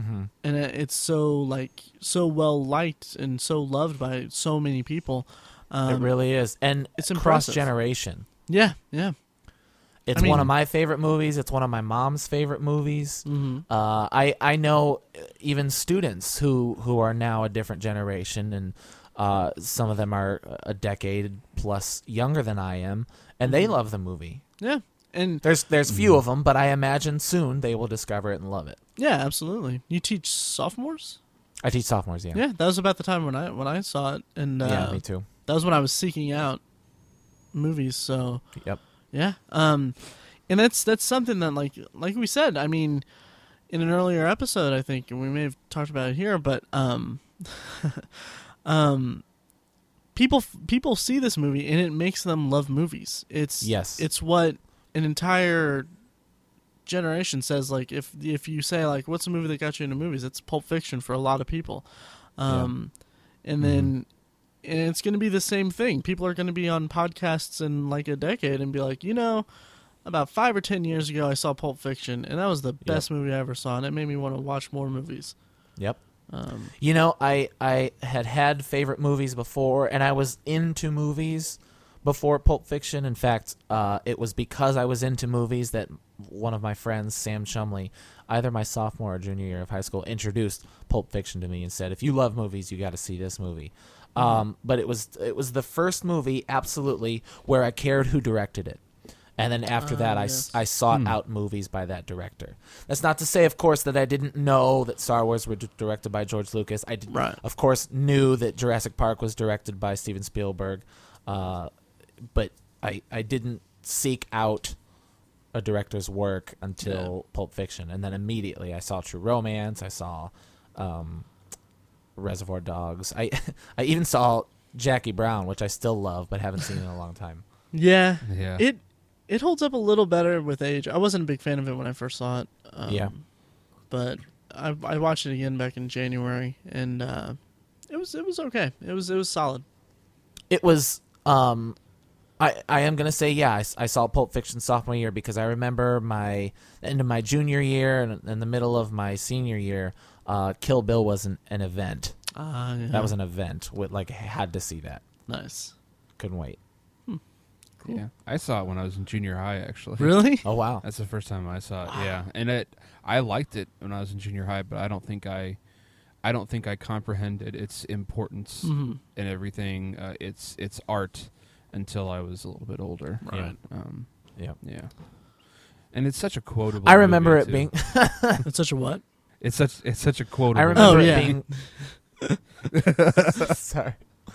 Mm-hmm. and it- it's so like so well liked and so loved by so many people. Um, it really is, and it's cross generation. yeah, yeah. It's I mean- one of my favorite movies. It's one of my mom's favorite movies. hmm Uh, I I know uh, even students who who are now a different generation, and uh, some of them are a decade plus younger than I am, and they Mhm. love the movie. Yeah, and There's there's few of them, but I imagine soon they will discover it and love it. yeah, absolutely. You teach sophomores? I teach sophomores, yeah. Yeah, that was about the time when I when I saw it, and uh, Yeah, me too. That was when I was seeking out movies. So Yep. Yeah. Um and that's that's something that like like we said, I mean in an earlier episode I think and we may have talked about it here, but um *laughs* um people people see this movie and it makes them love movies. It's Yes. it's what an entire generation says like if if you say like what's a movie that got you into movies, it's Pulp Fiction for a lot of people. Um and then and it's going to be the same thing. People are going to be on podcasts in like a decade and be like, you know, about five or ten years ago, I saw Pulp Fiction, and that was the best movie I ever saw, and it made me want to watch more movies. Yep. Um, You know, I I had had favorite movies before, and I was into movies before Pulp Fiction. In fact, uh, it was because I was into movies that one of my friends, Sam Chumley, either my sophomore or junior year of high school, introduced Pulp Fiction to me and said, "If you love movies, you got to see this movie." Um, but it was it was the first movie, absolutely, where I cared who directed it. And then after Ah, that, I, s- yes. I sought Hmm. out movies by that director. That's not to say, of course, that I didn't know that Star Wars were d- directed by George Lucas. I did, Right. of course, knew that Jurassic Park was directed by Steven Spielberg, uh, but I I didn't seek out a director's work until Pulp Fiction, and then immediately I saw True Romance. I saw um, Reservoir Dogs. I *laughs* I even saw Jackie Brown, which I still love, but haven't seen in a long time. yeah, Yeah. it it holds up a little better with age. I wasn't a big fan of it when I first saw it. Um, Yeah. but I I watched it again back in January, and uh, it was it was okay. It was it was solid. it was um I, I am gonna say yeah I saw Pulp Fiction sophomore year because I remember my end of my junior year and in the middle of my senior year uh, Kill Bill was an, an event Ah, yeah. that was an event with like I had to see that nice. couldn't wait Yeah. I saw it when I was in junior high actually. *laughs* Really? oh wow That's the first time I saw it. Yeah, and it I liked it when I was in junior high, but I don't think I, I don't think I comprehended its importance hmm and everything. Uh, its its art until I was a little bit older. Right. Um, yeah yeah. And it's such a quotable. I remember movie, it too. being *laughs* *laughs* It's such a what? It's such it's such a quote. I remember Oh, it yeah. being *laughs* *laughs* sorry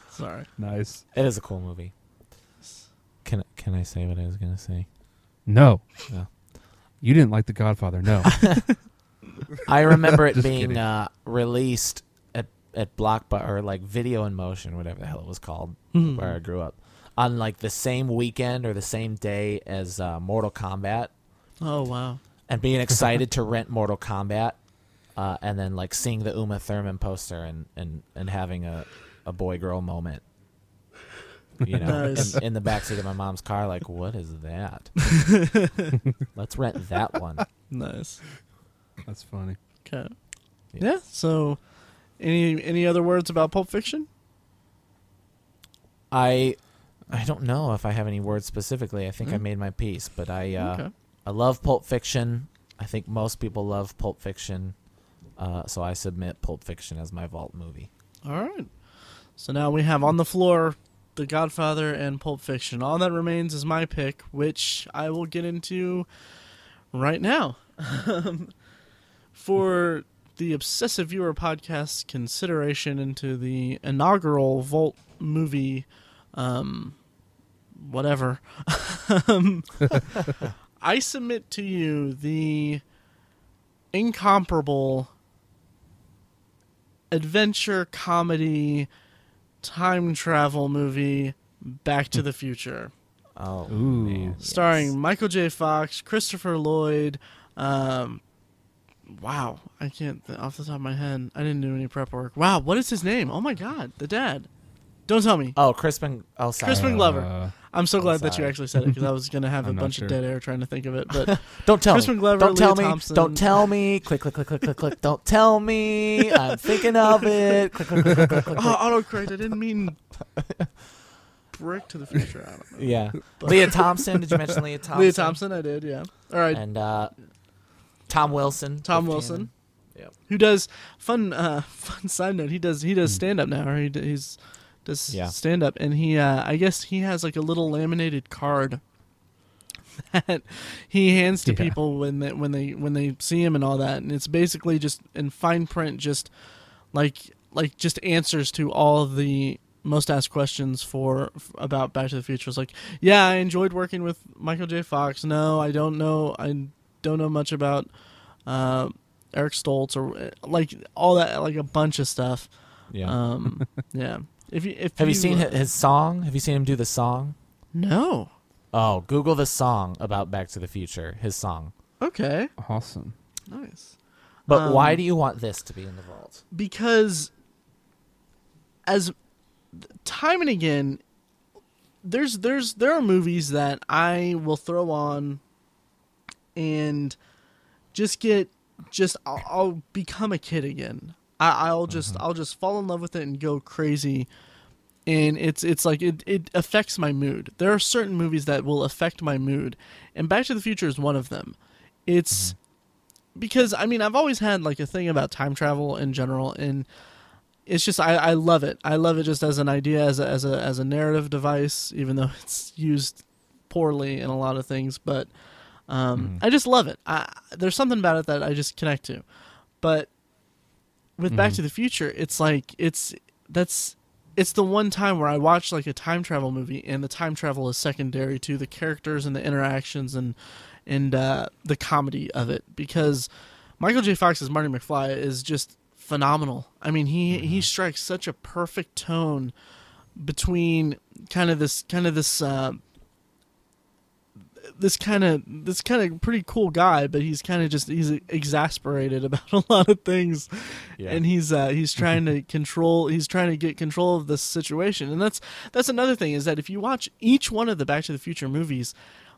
Sorry. Nice. it is a cool movie can can I say what I was gonna say No. No. You didn't like The Godfather. No. *laughs* I remember it being uh, released at at Blockbuster or like Video in Motion, whatever the hell it was called, Mhm. where I grew up, on like the same weekend or the same day as uh, Mortal Kombat, Oh wow. and being excited to rent Mortal Kombat, uh, and then like seeing the Uma Thurman poster and and and having a a boy girl moment. You know, Nice. in, in the backseat of my mom's car, like, what is that? *laughs* Let's rent that one. Nice. That's funny. Okay. Yeah. Yeah. So, any any other words about Pulp Fiction? I I don't know if I have any words specifically. I think I Mm. made my piece, but I uh, okay. I love Pulp Fiction. I think most people love Pulp Fiction, uh, so I submit Pulp Fiction as my vault movie. All right. So now we have on the floor The Godfather and Pulp Fiction. All that remains is my pick, which I will get into right now. *laughs* For the Obsessive Viewer podcast consideration into the inaugural Vault movie, um, whatever, *laughs* I submit to you the incomparable adventure comedy time travel movie Back to the Future, Oh, Ooh. starring yes. Michael J. Fox, Christopher Lloyd, um, wow, I can't th- off the top of my head. I didn't do any prep work. Wow, what is his name? Oh my god, the dad. Don't tell me. Oh, Crispin. Oh, sorry. Crispin Glover. Uh, I'm so I'm glad that you actually said it because I was gonna have *laughs* a I'm not bunch sure. of dead air trying to think of it. But *laughs* Don't tell Crispin me. Glover, Don't tell Lea me. Thompson. Don't tell me. Click, click, click, click, click, click. Don't tell me. I'm thinking of it. Click, click, click, click, click, click. *laughs* oh, autocorrect. I didn't mean brick to the future. I don't know. Yeah. But- Lea Thompson. Did you mention Lea Thompson? Lea Thompson. I did. Yeah. All right. And uh, Tom Wilson. Tom with Wilson. Tannen. Yep. who does fun uh fun side note he does he does stand up now or he he's does Yeah. stand up and he uh i guess he has like a little laminated card *laughs* that he hands to Yeah. people when they when they when they see him and all that and it's basically just in fine print just like like just answers to all the most asked questions for f- about Back to the Future. It's like, yeah, I enjoyed working with Michael J. Fox. No, I don't know. I don't know much about uh, Eric Stoltz or uh, like all that, like a bunch of stuff. Yeah. Um, *laughs* yeah. If you if Have you seen uh, his song? Have you seen him do the song? No. Oh, Google the song about Back to the Future. His song. Okay. awesome. Nice. But why Um, do you want this to be in the vault? because as time and again there's there's there are movies that I will throw on and just get just I'll, I'll become a kid again. I, I'll just mm-hmm. I'll just fall in love with it and go crazy. And it's it's like it, it affects my mood. There are certain movies that will affect my mood, and Back to the Future is one of them. It's mm-hmm. because I mean I've always had like a thing about time travel in general, and it's just I, I love it. I love it just as an idea, as a, as a as a narrative device, even though *laughs* it's used poorly in a lot of things. But um, mm-hmm. I just love it. I, there's something about it that I just connect to. But with Back Mhm. to the Future, it's like it's that's it's the one time where I watch like a time travel movie, and the time travel is secondary to the characters and the interactions and and uh, the comedy of it because Michael J. Fox's Marty McFly is just phenomenal. I mean, he he strikes such a perfect tone between kind of this kind of this uh, this kind of this kind of pretty cool guy, but he's kind of just he's exasperated *laughs* about a lot of things, and he's uh, he's trying to *laughs* control he's trying to get control of this situation, and that's that's another thing is that if you watch each one of the Back to the Future movies,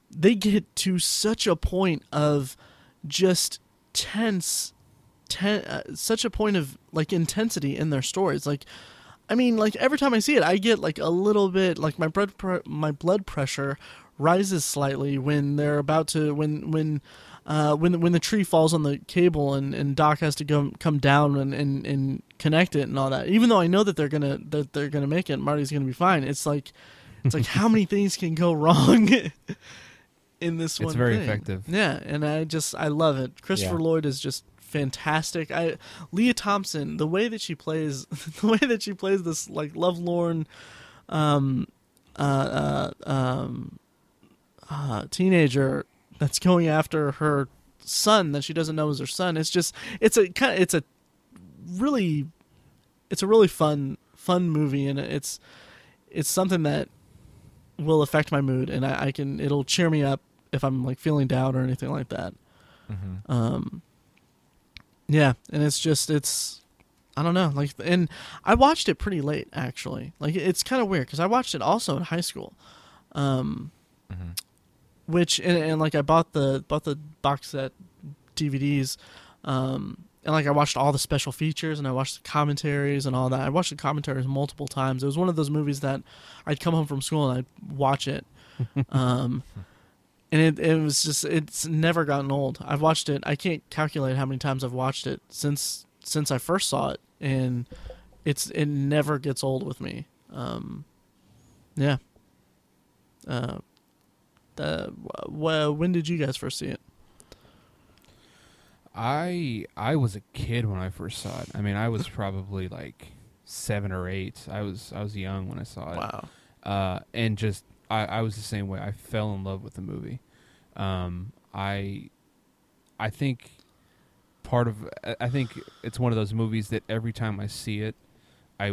they get to such a point of just tense ten, uh, such a point of like intensity in their stories. Like i mean like every time i see it i get like a little bit like my blood pre- my blood pressure rises slightly when they're about to when when uh, when when the tree falls on the cable and, and Doc has to go come down and, and, and connect it and all that. Even though I know that they're gonna that they're gonna make it, Marty's gonna be fine. It's like it's like how many things can go *laughs* wrong in this one. It's very thing. effective. Yeah, and I just I love it. Christopher Yeah. Lloyd is just fantastic. I Lea Thompson, the way that she plays, *laughs* the way that she plays this like lovelorn, um, uh, uh, um, uh, teenager that's going after her son that she doesn't know is her son. It's just it's a kind of it's a really it's a really fun fun movie and it's it's something that will affect my mood and I, I can it'll cheer me up if I'm like feeling down or anything like that. Mhm. Um, yeah, and it's just it's I don't know like and I watched it pretty late actually. Like it's kind of weird because I watched it also in high school. Um, Mhm. Which and, and like I bought the bought the box set DVDs, um, and like I watched all the special features and I watched the commentaries and all that. I watched the commentaries multiple times. It was one of those movies that I'd come home from school and I'd watch it, *laughs* um, and it it was just it's never gotten old. I've watched it. I can't calculate how many times I've watched it since since I first saw it, and it's it never gets old with me. Um, yeah. Uh, wh- when did you guys first see it? I I was a kid when I first saw it. I mean, I was probably like seven or eight. I was I was young when I saw it. Wow. uh, and just I, I was the same way. I fell in love with the movie. Um, I I think part of I- I think it's one of those movies that every time I see it, I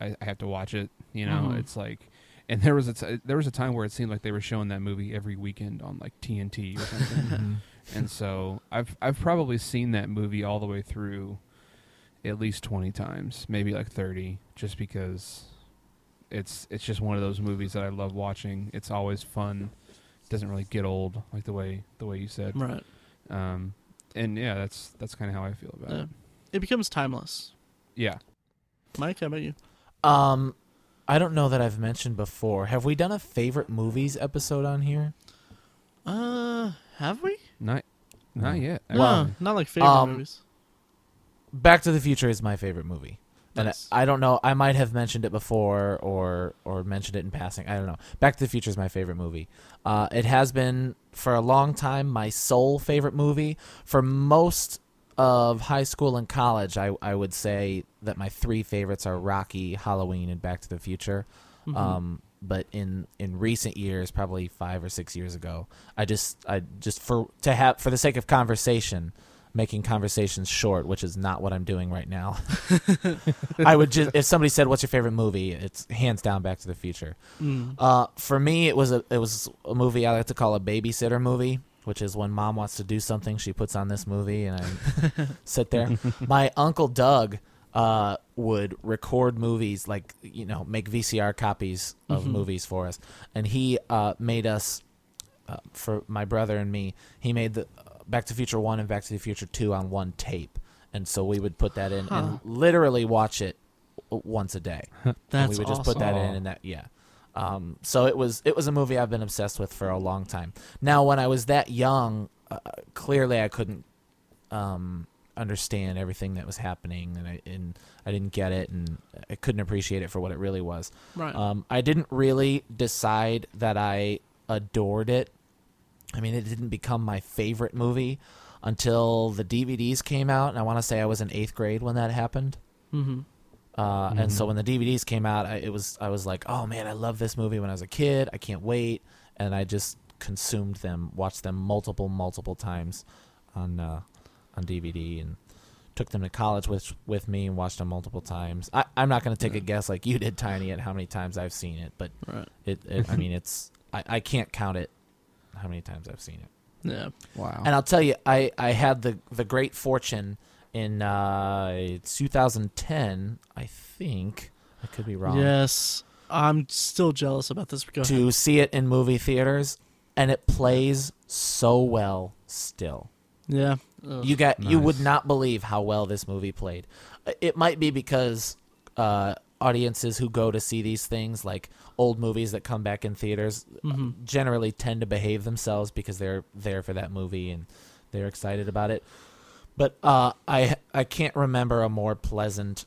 I have to watch it. You know, Mhm. it's like and there was a t- there was a time where it seemed like they were showing that movie every weekend on like TNT or something. *laughs* and so I've I've probably seen that movie all the way through at least 20 times, maybe like 30 just because it's it's just one of those movies that I love watching. It's always fun. doesn't really get old like the way the way you said. Right. Um and yeah, that's that's kind of how I feel about Yeah. it. It becomes timeless. Yeah. Mike, how about you? Um, I don't know that I've mentioned before. Have we done a favorite movies episode on here? Uh, have we? Not not yet. No, actually. not like favorite um, movies. Back to the Future is my favorite movie. And I, I don't know. I might have mentioned it before, or or mentioned it in passing. I don't know. Back to the Future is my favorite movie. Uh, it has been for a long time my sole favorite movie. For most of high school and college, I I would say that my three favorites are Rocky, Halloween, and Back to the Future. Mhm. Um, but in in recent years, probably five or six years ago, I just I just for to have for the sake of conversation, making conversations short, which is not what I'm doing right now. *laughs* I would just if somebody said, "What's your favorite movie?" It's hands down Back to the Future. Mm. Uh, for me, it was a it was a movie I like to call a babysitter movie, which is when mom wants to do something, she puts on this movie, and I *laughs* sit there. My uncle Doug uh, would record movies, like you know, make VCR copies of Mhm. movies for us, and he uh, made us uh, for my brother and me. He made the uh, Back to the Future One and Back to the Future Two on one tape, and so we would put that in Huh. and literally watch it once a day and That's we would just awesome. put that in and that yeah um, so it was it was a movie i've been obsessed with for a long time now when i was that young uh, clearly i couldn't um, understand everything that was happening and I, and I didn't get it and i couldn't appreciate it for what it really was Right. um, i didn't really decide that i adored it i mean it didn't become my favorite movie until the dvds came out and i want to say i was in eighth grade when that happened mm-hmm. Uh, And so Mhm. when the DVDs came out, I, it was I was like, oh man, I love this movie when I was a kid. I can't wait, and I just consumed them, watched them multiple multiple times on uh, on DVD, and took them to college with with me and watched them multiple times. I, I'm not going to take a guess like you did, Tiny, at how many times I've seen it, but Right. it, it I *laughs* mean it's I, I can't count it how many times I've seen it. Yeah. Wow. And I'll tell you, I, I had the the great fortune in uh, 2010, I think. I could be wrong. Yes. I'm still jealous about this. Go ahead. To see it in movie theaters, and it plays so well still. Yeah. Ugh. You got you would not believe how well this movie played. Uh, It might be because uh, audiences who go to see these things, like old movies that come back in theaters, Mhm. generally tend to behave themselves because they're there for that movie and they're excited about it. But uh, I I can't remember a more pleasant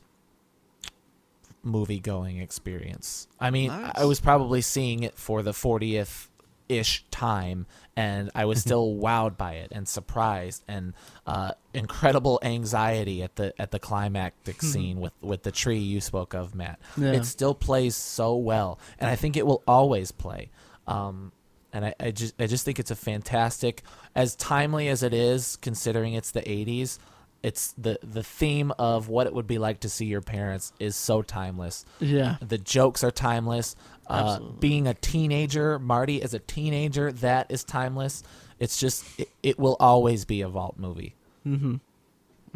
movie going experience. I mean, Nice. I was probably seeing it for the 40th ish time and I was still wowed by it and surprised and uh, incredible anxiety at the at the climactic scene with with the tree you spoke of Matt. Yeah. It still plays so well and I think it will always play. Um, and I, I just I just think it's a fantastic as timely as it is considering it's the 80s it's the the theme of what it would be like to see your parents is so timeless yeah. the jokes are timeless uh, Absolutely. being a teenager marty as a teenager that is timeless it's just it, it will always be a vault movie Mm-hmm.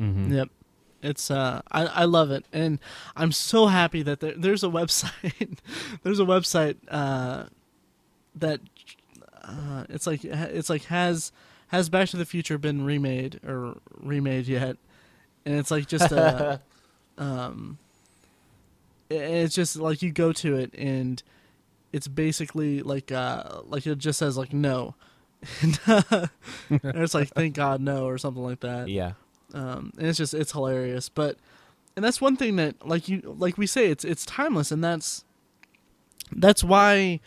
mm-hmm. Yep. It's uh I, I love it and I'm so happy that there, there's a website *laughs* there's a website uh that uh it's like it's like has has Back to the Future been remade or remade yet and it's like just a *laughs* um it's just like you go to it and it's basically like uh like it just says like no and, *laughs* uh, and it's like thank god no or something like that yeah um, and it's just it's hilarious. But and that's one thing that like you like we say it's it's timeless, and that's that's why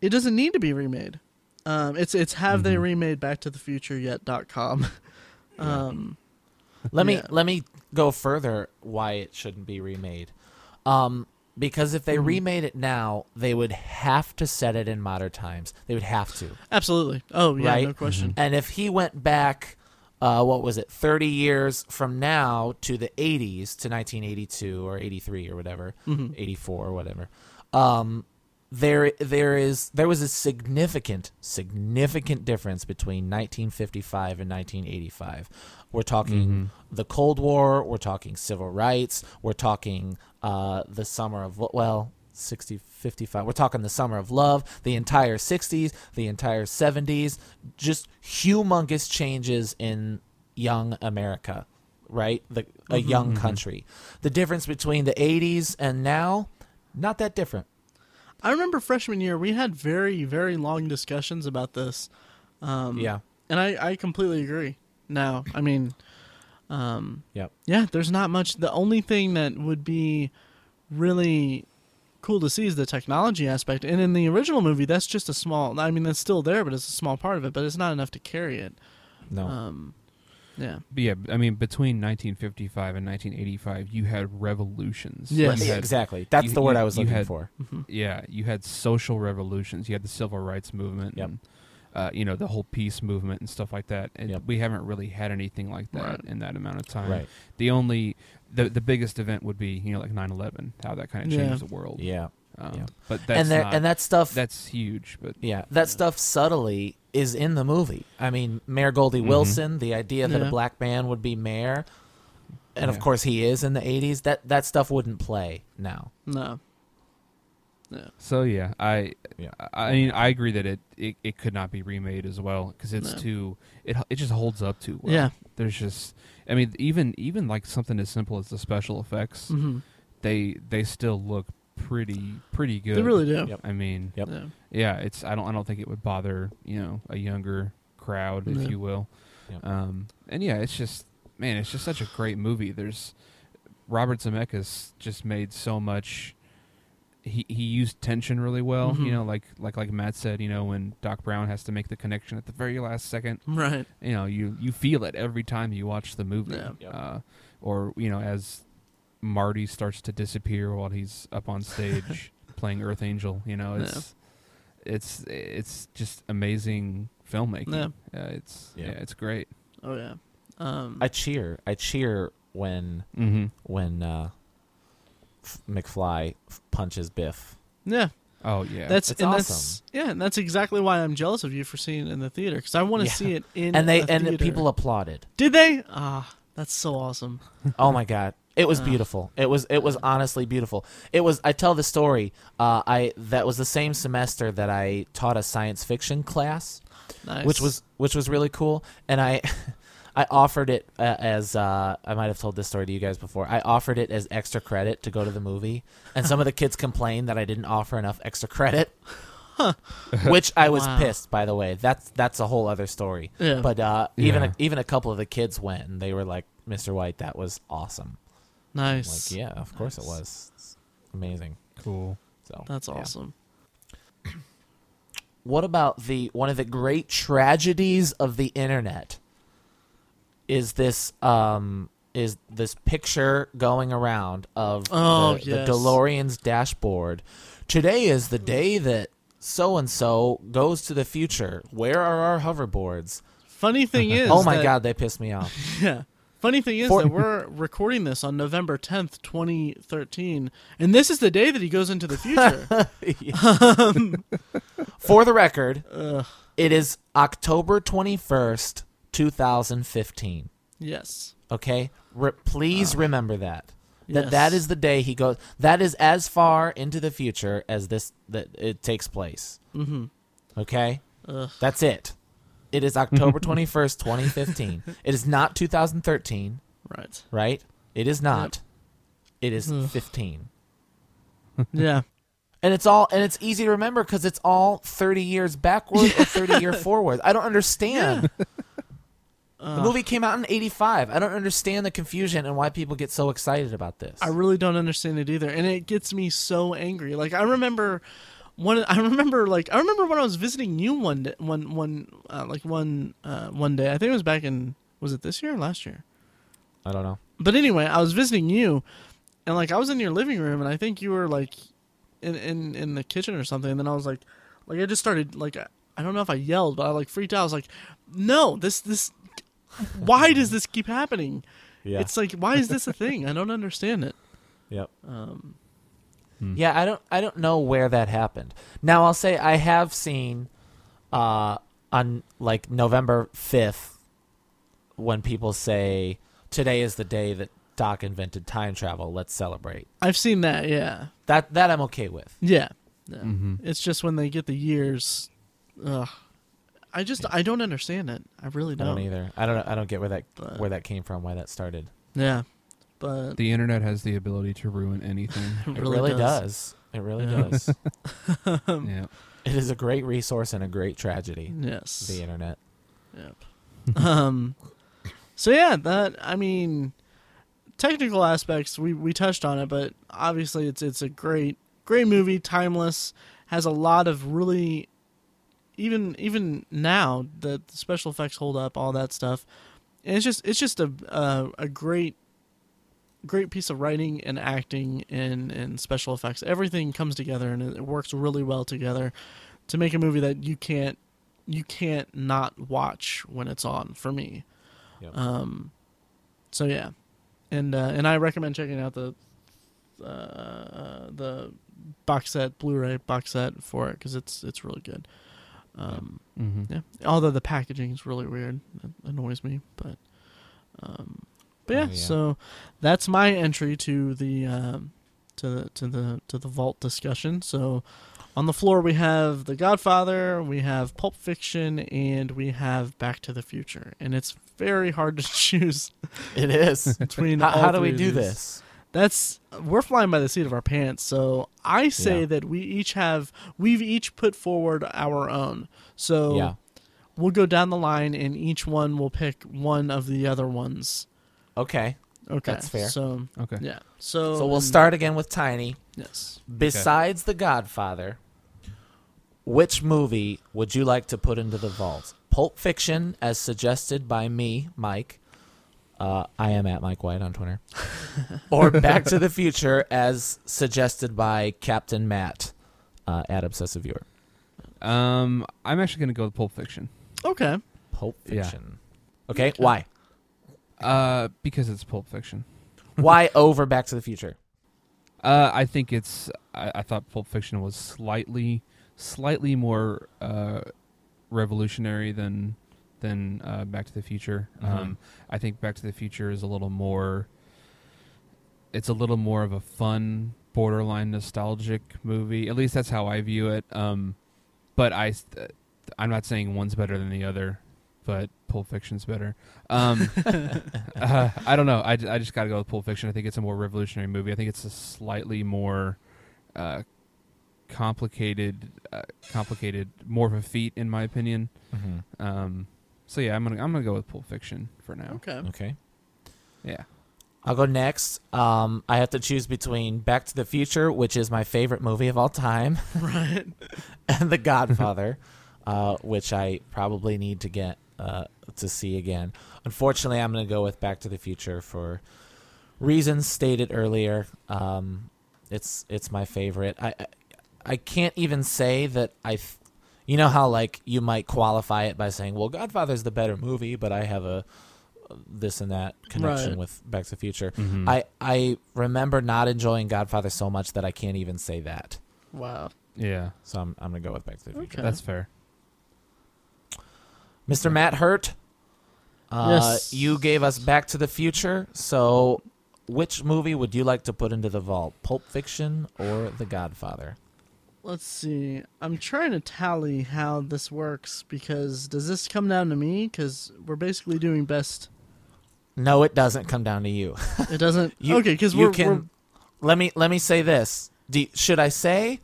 it doesn't need to be remade. Um, it's it's have they Mhm. remade Back to the Future yet dot com. Um, let me let me go further why it shouldn't be remade um because if they Mhm. remade it now they would have to set it in modern times they would have to absolutely. Oh yeah, Right? no question. And if he went back, uh, what was it, 30 years from now to the 80s to 1982 or 83 or whatever, Mhm. 84 or whatever, um, there there is there was a significant significant difference between 1955 and 1985 we're talking mm-hmm. the cold war we're talking civil rights we're talking uh, the summer of well 60 55 we're talking the summer of love the entire 60s the entire 70s just humongous changes in young america right? The a young mm-hmm. Mm-hmm. country. The difference between the 80s and now not that different I remember freshman year we had very very long discussions about this. Um, yeah and I I completely agree. Now, I mean, um, yep yeah, there's not much. The only thing that would be really cool to see is the technology aspect. And in the original movie, that's just a small. I mean, that's still there, but it's a small part of it. But it's not enough to carry it. no Um, yeah, But yeah, I mean, between 1955 and 1985, you had revolutions. Yes. Had- exactly that's you- the word you- i was looking had- for Yeah, you had social revolutions. You had the civil rights movement. Yep. And, uh, you know, the whole peace movement and stuff like that. And Yep. we haven't really had anything like that Right. in that amount of time. right The only, the the biggest event would be, you know, like 9/11, how that kind of Yeah. changed the world. yeah Um, Yeah. But that's and that not, and that stuff that's huge. But Yeah, that stuff subtly is in the movie. I mean, Mayor Goldie Mhm. Wilson, the idea that Yeah. a black man would be mayor, and of course he is in the '80s. That that stuff wouldn't play now. no, yeah, So yeah, I Yeah. I I mean I agree that it, it, it could not be remade as well because it's No. too it it just holds up too well. Yeah. There's just I mean even even like something as simple as the special effects hmm they they still look pretty pretty good. they really do. Yep. I mean Yep. Yeah. yeah it's I don't I don't think it would bother you know a younger crowd if Yeah. you will. Yep. Um and yeah it's just man it's just such a great movie. There's Robert Zemeckis just made so much he he used tension really well. Mhm. You know, like like like Matt said, you know, when Doc Brown has to make the connection at the very last second, Right. you know, you you feel it every time you watch the movie. Yeah. Yep. Uh, or you know, as Marty starts to disappear while he's up on stage *laughs* playing Earth Angel, you know, it's it's it's just amazing filmmaking. Uh, it's Yeah. yeah. it's great. Oh yeah. Um, I cheer. I cheer when Mm-hmm. when uh, F- McFly f- punches Biff. yeah. Oh yeah, That's It's and awesome. that's yeah, and that's exactly why I'm jealous of you for seeing it in the theater because I want to Yeah. see it in And they a and the theater. people applauded. did they? Ah, that's so awesome. Oh my god. It was beautiful. It was it was honestly beautiful. It was I tell the story. Uh, I that was the same semester that I taught a science fiction class, Nice. which was which was really cool. And I *laughs* I offered it uh, as uh, I might have told this story to you guys before. I offered it as extra credit to go to the movie, and some of the kids complained that I didn't offer enough extra credit. *laughs* Which I was Wow. pissed, by the way. That's that's a whole other story. Yeah. But uh, even Yeah. a, even a couple of the kids went, and they were like, "Mr. White, that was awesome." I'm nice. like, yeah, of course it was. It's amazing. cool. So That's yeah. awesome. *clears throat* What about the one of the great tragedies of the internet? Is this um is this picture going around of Oh, the, yes. the DeLorean's dashboard? Today is the day that so and so goes to the future. Where are our hoverboards? Funny thing *laughs* is, oh my that- god, they pissed me off. *laughs* Yeah. Funny thing is For- that we're recording this on November 10th, 2013, and this is the day that he goes into the *laughs* future. For the record, Ugh. it is October 21st, 2015. yes. Okay, Re- please Ah. remember that. That Yes. that is the day he goes. That is as far into the future as this that it takes place. Mm-hmm. Okay, Ugh. that's it. It is October twenty first, twenty fifteen. *laughs* It is not two thousand thirteen, Right. right? It is not. It is Ugh. fifteen, *laughs* Yeah. and it's all and it's easy to remember because it's all thirty years backward or thirty year *laughs* forward. I don't understand. The movie came out in eighty five. I don't understand the confusion and why people get so excited about this. I really don't understand it either, and it gets me so angry. Like I remember one. I remember like I remember when I was visiting you one day, one one uh, like one uh, one day. I think it was back in was it this year or last year? I don't know. But anyway, I was visiting you, and like I was in your living room, and I think you were like in in in the kitchen or something. And then I was like, like I just started like I, I don't know if I yelled, but I like freaked out. I was like, no, this this. Why does this keep happening? Yeah. It's like, why is this a thing? I don't understand it. *laughs* Yep. Um, Hmm. Yeah, I don't I don't know where that happened. Now I'll say I have seen uh on like November 5th when people say today is the day that Doc invented time travel, let's celebrate. I've seen that. Yeah, That that I'm okay with. yeah. yeah. hmm It's just when they get the years. Ugh. I just I don't understand it. I really don't. don't either. I don't I don't get where that But- where that came from, why that started. Yeah, but The internet has the ability to ruin anything. *laughs* it It really, does. does. It really Yeah. does. *laughs* *laughs* yeah. It is a great resource and a great tragedy. Yes. The internet. Yep. um. So yeah, that I mean, technical aspects we we touched on it, but obviously it's it's a great great movie, timeless, has a lot of really even even now the special effects hold up, all that stuff. And it's just it's just a a, a great great piece of writing and acting and and special effects. Everything comes together and it, it works really well together to make a movie that you can't you can't not watch when it's on for me. Yep. Um, so yeah, and uh, and I recommend checking out the uh, the box set Blu-ray box set for it because it's it's really good. Um, hmm yeah, although the packaging is really weird, it annoys me, but um, but yeah, Oh, yeah. so that's my entry to the um, to the to the to the vault discussion. So on the floor we have The Godfather, we have Pulp Fiction, and we have Back to the Future, and it's very hard to *laughs* choose It is. *laughs* between. how how do we do this? That's we're flying by the seat of our pants. So I say Yeah. that we each have we've each put forward our own. So Yeah. we'll go down the line and each one will pick one of the other ones. Okay. Okay. That's fair. So Okay. yeah. So So we'll and- start again with Tiny. Yes. Besides The Godfather, which movie would you like to put into the vault? Pulp Fiction, as suggested by me, Mike. Uh, I am at Mike White on Twitter. *laughs* or Back to the Future, as suggested by Captain Matt uh, at Obsessive Viewer. Um, I'm actually going to go with Pulp Fiction. Okay. Pulp Yeah. Fiction. Okay, Okay. why? Uh, because it's Pulp Fiction. *laughs* Why over Back to the Future? Uh, I think it's. I, I thought Pulp Fiction was slightly, slightly more uh, revolutionary than than uh, Back to the Future. Mhm. Um, I think Back to the Future is a little more. It's a little more of a fun, borderline nostalgic movie. At least that's how I view it. Um, but I, I'm not saying one's better than the other, but Pulp Fiction's better. Um, *laughs* uh, I don't know. I, I just got to go with Pulp Fiction. I think it's a more revolutionary movie. I think it's a slightly more uh, complicated, uh, complicated, more of a feat in my opinion. Mm-hmm. Um, so yeah, I'm gonna I'm gonna go with Pulp Fiction for now. Okay. Okay. Yeah. I'll go next. Um, I have to choose between Back to the Future, which is my favorite movie of all time, *laughs* right. *laughs* and The Godfather, uh, which I probably need to get uh, to see again. Unfortunately, I'm going to go with Back to the Future for reasons stated earlier. Um, it's it's my favorite. I, I I can't even say that I. Th- you know how like you might qualify it by saying, "Well, Godfather's the better movie," but I have a this and that connection Right. with Back to the Future. Mhm. I I remember not enjoying Godfather so much that I can't even say that. Wow. yeah, So I'm I'm gonna go with Back to the Future. Okay. that's fair. Mr. Matt Hurt. Uh, Yes. You gave us Back to the Future. So, which movie would you like to put into the vault? Pulp Fiction or The Godfather? Let's see. I'm trying to tally how this works because does this come down to me? Because we're basically doing best. No, it doesn't come down to you. It doesn't. *laughs* You, okay, because you we're, can. we're Let me let me say this. Do, should I say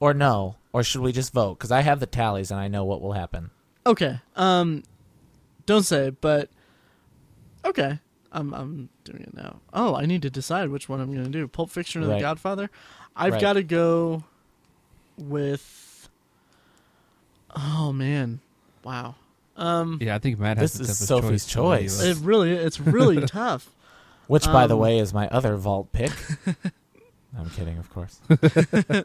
or no, or should we just vote? Because I have the tallies and I know what will happen. Okay. Um, don't say, it, but okay. I'm I'm doing it now. Oh, I need to decide which one I'm going to do: Pulp Fiction or Right. The Godfather. I've Right. got to go with. Oh man, wow. Um, Yeah, I think Matt has This the is Sophie's choice. choice. it really it's really *laughs* tough. Which, by the Um, way, is my other vault pick. *laughs* I'm kidding, of course. *laughs*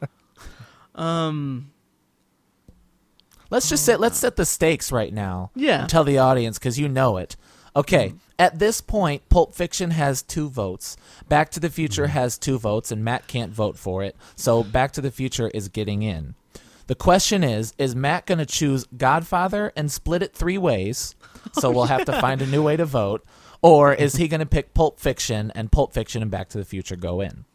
Um, Let's just set let's set the stakes right now. yeah. and tell the audience because you know it. Okay, at this point, Pulp Fiction has two votes. Back to the Future Mm-hmm. has two votes, and Matt can't vote for it. So Back to the Future is getting in. The question is Is Matt going to choose Godfather and split it three ways? *laughs* So we'll have to find a new way to vote. Or is he going to pick Pulp Fiction and Pulp Fiction and Back to the Future go in?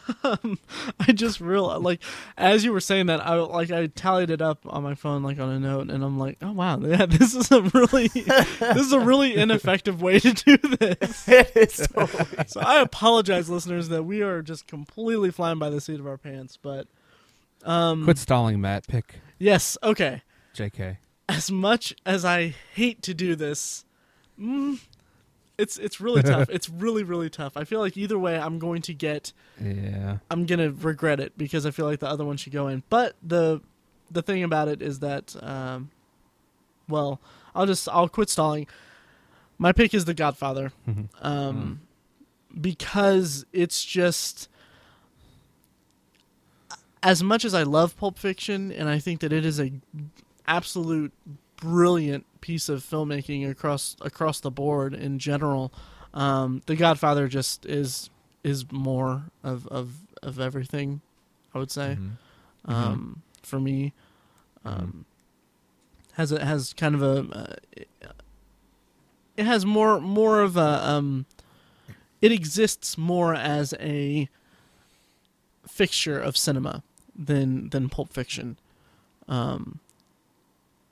*laughs* I just realized, like, as you were saying that, I like I tallied it up on my phone, like on a note, and I'm like, oh wow, yeah, *laughs* this is a really, this is a really ineffective way to do this. *laughs* It is totally- So I apologize, listeners, that we are just completely flying by the seat of our pants. But um, Quit stalling, Matt. Pick yes, okay. J.K. As much as I hate to do this, mm, it's it's really tough. *laughs* It's really really tough. I feel like either way, I'm going to get Yeah. I'm gonna regret it because I feel like the other one should go in. But the the thing about it is that, um, well, I'll just I'll quit stalling. My pick is The Godfather, *laughs* um, because it's just as much as I love Pulp Fiction, and I think that it is a absolute brilliant piece of filmmaking across across the board in general. Um, the Godfather just is is more of of of everything. I would say, Mhm. um, for me, um, has a, has kind of a uh, it has more more of a um, it exists more as a fixture of cinema than than Pulp Fiction. Um,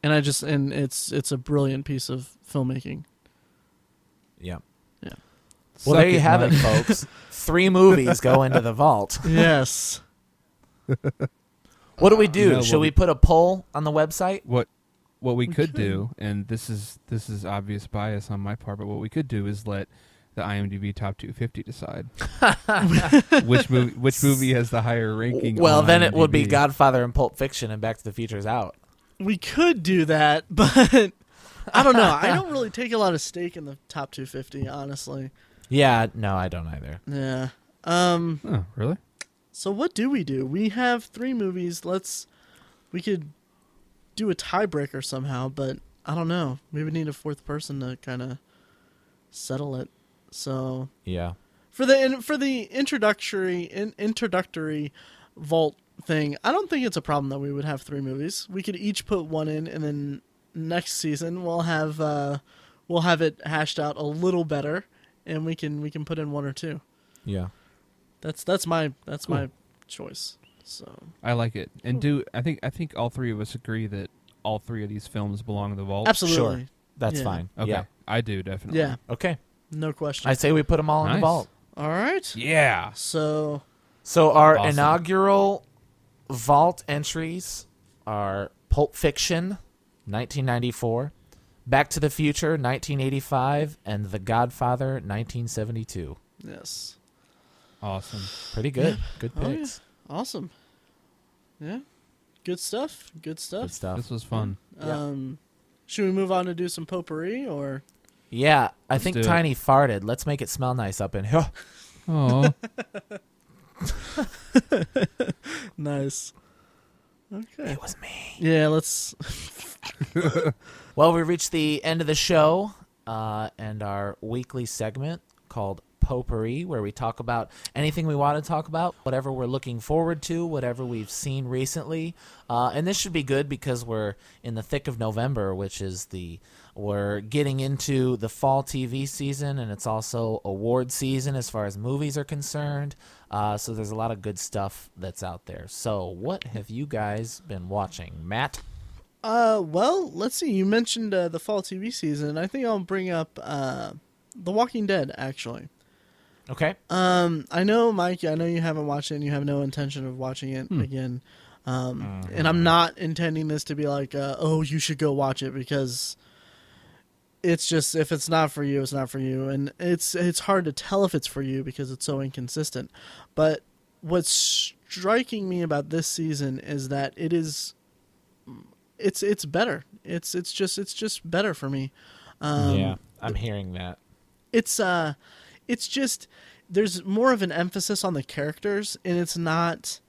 and I just and it's it's a brilliant piece of filmmaking. Yeah. Yeah. Well, Suck there you have Mike. it, folks. *laughs* Three movies go into the vault. *laughs* *laughs* yes. What do we do? You know, Should we we- put a poll on the website? What what we, We could, could. do, and this is this is obvious bias on my part, but what we could do is let the IMDb top 250 decide which movie which movie has the higher ranking. Well, on then it would be Godfather and Pulp Fiction and Back to the Future's out. We could do that, *laughs* but I don't know. I don't *laughs* really take a lot of stake in the top 250, honestly. Yeah, no, I don't either. Yeah. Um. Oh, really? So what do we do? We have three movies. Let's. We could do a tiebreaker somehow, but I don't know. We would need a fourth person to kind of settle it. So Yeah. for the in, for the introductory in, introductory vault thing, I don't think it's a problem that we would have three movies. We could each put one in, and then next season we'll have uh, we'll have it hashed out a little better, and we can we can put in one or two. Yeah. That's that's my that's Cool. my choice. So I like it. And do I think I think all three of us agree that all three of these films belong in the vault? absolutely, That's Yeah. fine. Okay. Yeah. I do definitely. yeah, Okay. no question. I say we put them all in the vault. All right. Yeah. So So our Awesome. inaugural vault entries are Pulp Fiction, 1994, Back to the Future, 1985, and The Godfather, 1972. yes, Awesome. Pretty good. Good Oh, yeah. picks. awesome. Yeah, good stuff. Good stuff. Good stuff. This was fun. Yeah. Um, should we move on to do some potpourri or? Yeah, I Let's think do it. Tiny farted. Let's make it smell nice up in here. *laughs* Oh. *laughs* *laughs* Nice. Okay. It was me. Yeah, let's. *laughs* Well, we reached the end of the show uh, and our weekly segment called Potpourri, where we talk about anything we want to talk about, whatever we're looking forward to, whatever we've seen recently. Uh, and this should be good because we're in the thick of November, which is the we're getting into the fall TV season, and it's also award season as far as movies are concerned. Uh, so there's a lot of good stuff that's out there. So, what have you guys been watching, Matt? Uh, well, let's see. You mentioned uh, the fall TV season. I think I'll bring up uh, The Walking Dead. Actually, Okay. um, I know, Mike. I know you haven't watched it. and You have no intention of watching it again. Um, and I'm not intending this to be like, uh, oh, you should go watch it because it's just if it's not for you, it's not for you, and it's it's hard to tell if it's for you because it's so inconsistent. But what's striking me about this season is that it is it's it's better. It's it's just it's just better for me. Um, yeah, I'm hearing that. it's uh it's just there's more of an emphasis on the characters and it's not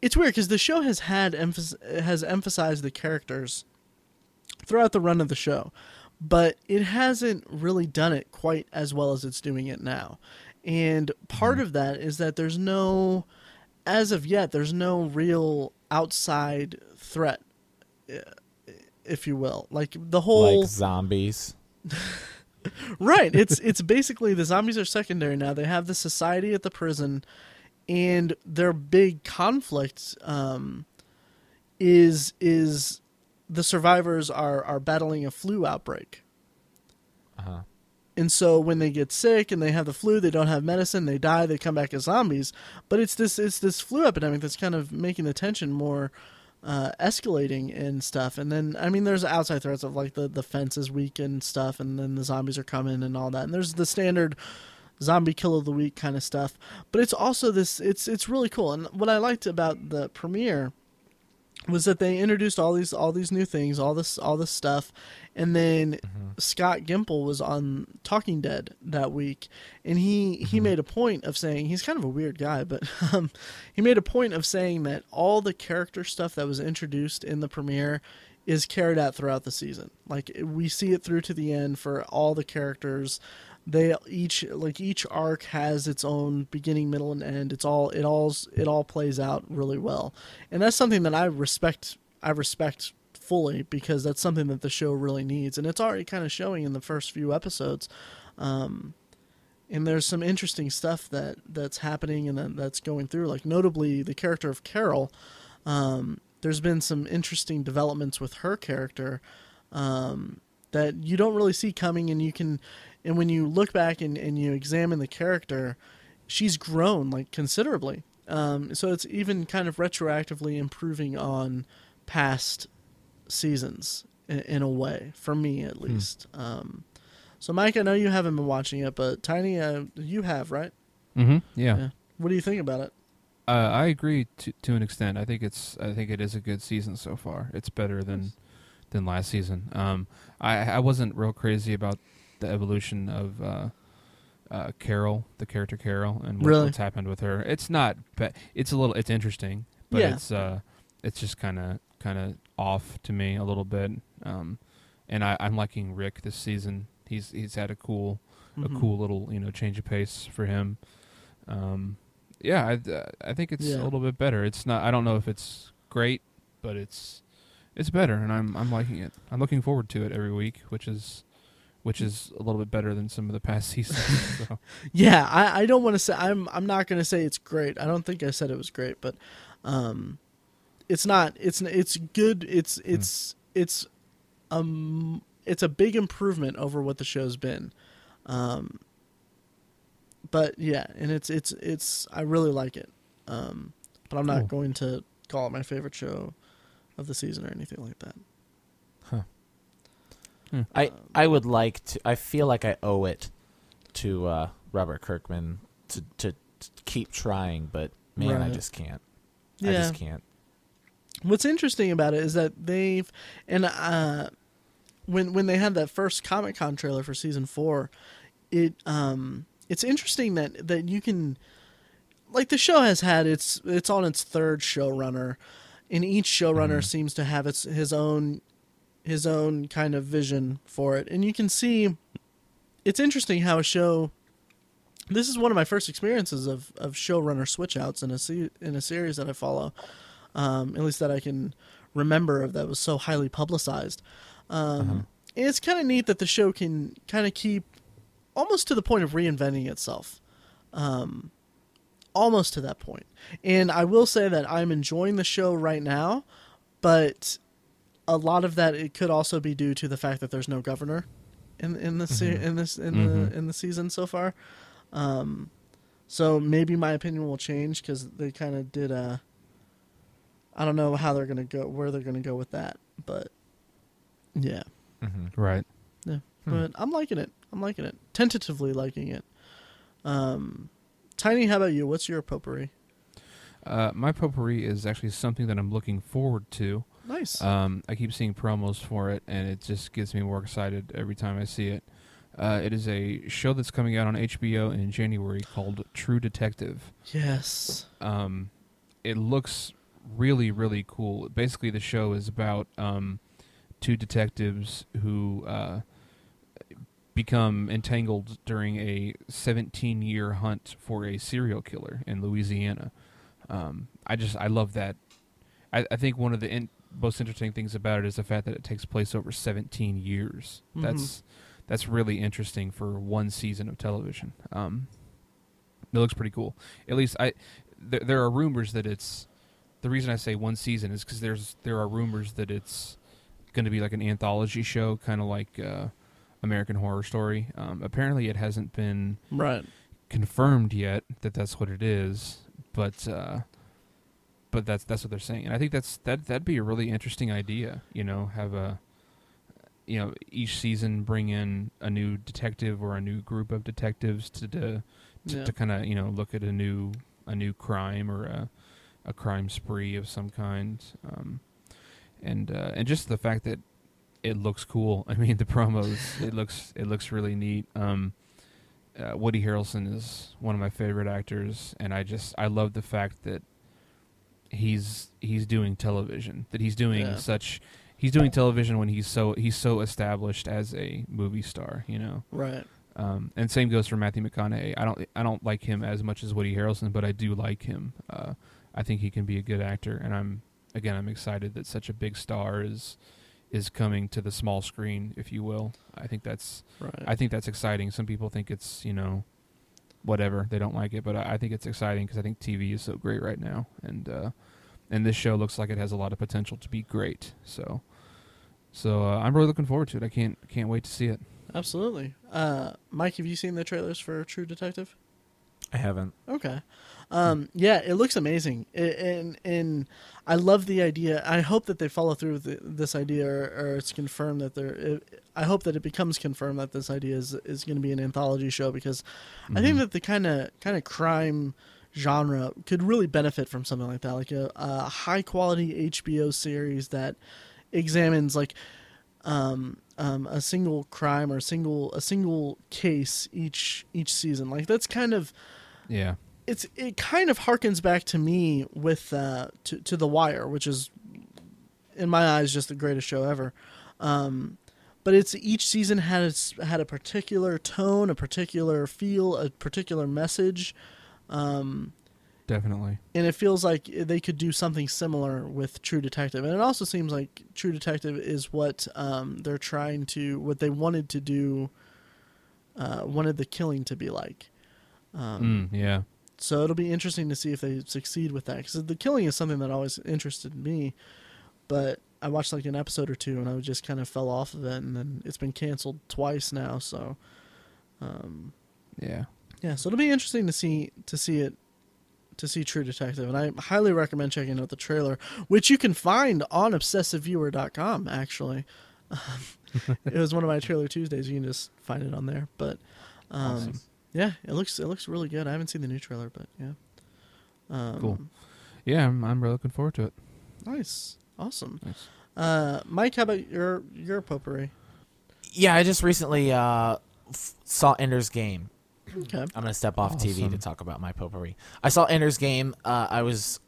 it's weird because the show has had emphasis has emphasized the characters throughout the run of the show, but it hasn't really done it quite as well as it's doing it now. And part of that is that there's no, as of yet, there's no real outside threat, if you will. Like the whole like zombies. *laughs* right it's it's basically the zombies are secondary now they have the society at the prison and their big conflict um, is is the survivors are are battling a flu outbreak. Uh-huh. and so when they get sick and they have the flu they don't have medicine they die they come back as zombies. But it's this it's this flu epidemic that's kind of making the tension more uh, escalating and stuff. And then i mean there's outside threats of like the the fence is weak and stuff and then the zombies are coming and all that. And there's the standard zombie kill of the week kind of stuff. But it's also this it's it's really cool. And what i liked about the premiere was that they introduced all these all these new things, all this all this stuff, and then Scott Gimple was on Talking Dead that week, and he he made a point of saying he's kind of a weird guy, but *laughs* um, he made a point of saying that all the character stuff that was introduced in the premiere is carried out throughout the season. Like we see it through to the end for all the characters they each like each arc has its own beginning middle and end. It's all it all it all plays out really well. And that's something that i respect i respect fully because that's something that the show really needs. And it's already kind of showing in the first few episodes. Um and there's some interesting stuff that that's happening and that, that's going through like notably the character of carol. Um there's been some interesting developments with her character um that you don't really see coming and you can and when you look back and, and you examine the character she's grown like considerably um, so it's even kind of retroactively improving on past seasons in, in a way for me at least um, so mike i know you haven't been watching it but tiny uh, you have right Mm-hmm. Yeah. Yeah. what do you think about it Uh, I agree to to an extent. I think it's I think it is a good season so far. It's better than than last season. Um, I I wasn't real crazy about the evolution of uh, uh, Carol, the character Carol, and what, Really? what's happened with her. It's not, but it's a little. It's interesting, but Yeah. it's uh, it's just kind of kind of off to me a little bit. Um, and I, I'm liking Rick this season. He's he's had a cool Mhm. a cool little you know change of pace for him. Um, yeah, I I think it's Yeah. a little bit better. It's not. I don't know if it's great, but it's it's better, and I'm I'm liking it. I'm looking forward to it every week, which is which is a little bit better than some of the past *laughs* seasons. so. *laughs* Yeah, I, I don't want to say I'm I'm not going to say it's great. I don't think I said it was great, but um, it's not. It's it's good. It's it's it's um it's a big improvement over what the show's been. Um, but yeah, and it's it's it's I really like it. Um, but I'm not Cool. going to call it my favorite show of the season or anything like that. I I would like to. I feel like I owe it to uh, Robert Kirkman to, to to keep trying, but man, I just can't. I just can't. What's interesting about it is that they've and uh, when when they had that first Comic Con trailer for season four, it um it's interesting that that you can like the show has had its it's on its third showrunner, and each showrunner seems to have its his own his own kind of vision for it, and you can see it's interesting how a show. This is one of my first experiences of, of showrunner switchouts in a se- in a series that I follow um, at least that I can remember of that was so highly publicized. Um, and It's kind of neat that the show can kind of keep almost to the point of reinventing itself, um, almost to that point. And I will say that I'm enjoying the show right now, but a lot of that it could also be due to the fact that there's no governor in in the se- in this in Mhm. the in the season so far. Um, so maybe my opinion will change because they kind of did a. I don't know how they're gonna go, where they're gonna go with that, but yeah, Mm-hmm. right. yeah. Hmm. But I'm liking it. I'm liking it. Tentatively liking it. Um, Tiny, how about you? What's your potpourri? Uh, my potpourri is actually something that I'm looking forward to. Nice. Um, I keep seeing promos for it, and it just gets me more excited every time I see it. Uh, it is a show that's coming out on HBO in January called True Detective. yes. Um, it looks really, really cool. Basically, the show is about um, two detectives who uh, become entangled during a 17 year hunt for a serial killer in Louisiana. Um, I just I love that. I, I think one of the in, most interesting things about it is the fact that it takes place over 17 years. Mhm. That's that's really interesting for one season of television. Um, it looks pretty cool. At least I there, there are rumors that it's the reason I say one season is because there's there are rumors that it's going to be like an anthology show, kind of like uh, American Horror Story. Um, apparently, it hasn't been Right. confirmed yet that that's what it is, but uh, but that's that's what they're saying, and I think that's that that'd be a really interesting idea. You know, have a you know each season bring in a new detective or a new group of detectives to to, to, Yeah. to kind of you know look at a new a new crime or a a crime spree of some kind, um, and uh, and just the fact that it looks cool. *laughs* I mean, the promos it looks it looks really neat. Um, uh, Woody Harrelson is one of my favorite actors, and I just I love the fact that he's he's doing television. That he's doing Yeah. such he's doing television when he's so he's so established as a movie star. You know, Right. um, and same goes for Matthew McConaughey. I don't I don't like him as much as Woody Harrelson, but I do like him. Uh, I think he can be a good actor, and I'm again I'm excited that such a big star is is coming to the small screen, if you will. I think that's Right. I think that's exciting. Some people think it's you know whatever they don't like it, but I, I think it's exciting because I think TV is so great right now, and uh, and this show looks like it has a lot of potential to be great. So so uh, I'm really looking forward to it. I can't can't wait to see it. Absolutely. Uh, Mike, have you seen the trailers for True Detective? I haven't. Okay. Um, yeah, it looks amazing, I- and and I love the idea. I hope that they follow through with the, this idea, or, or it's confirmed that they're. It, I hope that it becomes confirmed that this idea is is going to be an anthology show because I think Mhm. that the kind of kind of crime genre could really benefit from something like that, like a, a high quality HBO series that examines like um, um, a single crime or a single a single case each each season. Like that's kind of yeah. it's it kind of harkens back to me with uh to to the wire which is in my eyes just the greatest show ever um but it's each season had its had a particular tone a particular feel a particular message um Definitely. and it feels like they could do something similar with True Detective. And it also seems like True Detective is what um, they're trying to, what they wanted to do, uh, wanted the killing to be like. Um, Mm, yeah. So it'll be interesting to see if they succeed with that because the killing is something that always interested me. But I watched like an episode or two and I just kind of fell off of it, and then it's been canceled twice now. So, um, Yeah. yeah, so it'll be interesting to see to see it to see True Detective, and I highly recommend checking out the trailer, which you can find on ObsessiveViewer.com. Actually, *laughs* it was one of my trailer Tuesdays. You can just find it on there. But um, Awesome. Yeah, it looks it looks really good. I haven't seen the new trailer, but yeah, um, Cool. Yeah, I'm, I'm really looking forward to it. Nice, awesome. Nice. Uh, Mike, how about your your potpourri? Yeah, I just recently uh, f- saw Ender's Game. Okay, I'm gonna step off TV to talk about my potpourri. I saw Ender's Game. Uh, I was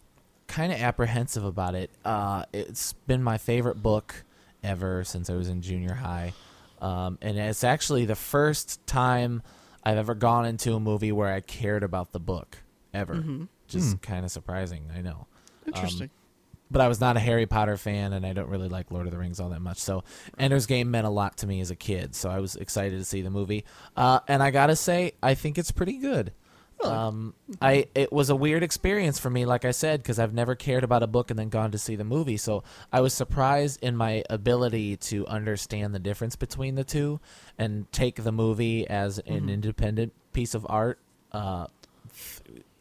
kind of apprehensive about it. Uh, it's been my favorite book ever since I was in junior high, um, and it's actually the first time I've ever gone into a movie where I cared about the book ever. Mhm. Just Hmm. kind of surprising, I know. interesting. But I was not a Harry Potter fan, and I don't really like Lord of the Rings all that much. So Ender's Game meant a lot to me as a kid. So I was excited to see the movie. Uh, and I gotta say, I think it's pretty good. Um, I it was a weird experience for me, like I said, because I've never cared about a book and then gone to see the movie. So I was surprised in my ability to understand the difference between the two and take the movie as an Mhm. independent piece of art uh,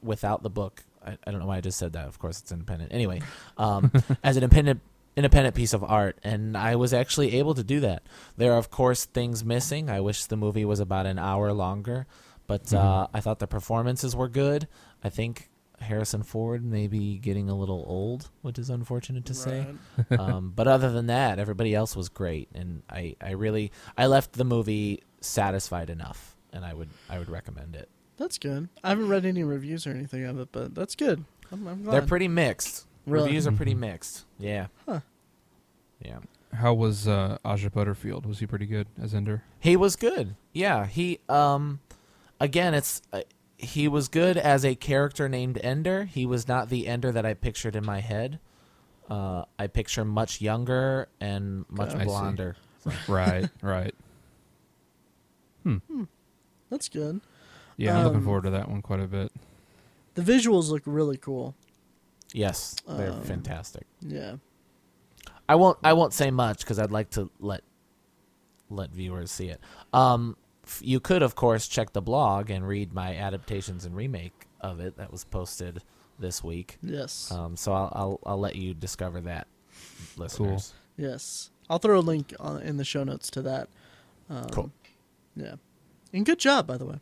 without the book. I, I don't know why I just said that. Of course, it's independent. Anyway, um, *laughs* as an independent independent piece of art, and I was actually able to do that. There are, of course, things missing. I wish the movie was about an hour longer, but uh, I thought the performances were good. I think Harrison Ford may be getting a little old, which is unfortunate to say. Right. *laughs* *laughs* um, but other than that, everybody else was great, and I, I really I left the movie satisfied enough, and I would I would recommend it. That's good. I haven't read any reviews or anything of it, but that's good. I'm, I'm glad. They're pretty mixed. Really? Reviews are pretty Mhm. mixed. Yeah. Huh. Yeah. How was uh, Asa Butterfield? Was he pretty good as Ender? He was good. Yeah, he um again it's uh, he was good as a character named Ender. He was not the Ender that I pictured in my head. Uh, I picture much younger and much Okay. I blonder. right, right. Hmm. That's good. Yeah, I'm looking Um, forward to that one quite a bit. The visuals look really cool. Yes, they're Um, fantastic. Yeah. I won't I won't say much because I'd like to let let viewers see it. Um, f- you could of course check the blog and read my adaptations and remake of it that was posted this week. Yes. Um, so I'll, I'll I'll let you discover that, listeners. yes. I'll throw a link on, in the show notes to that. Um, Cool. Yeah. And good job, by the way.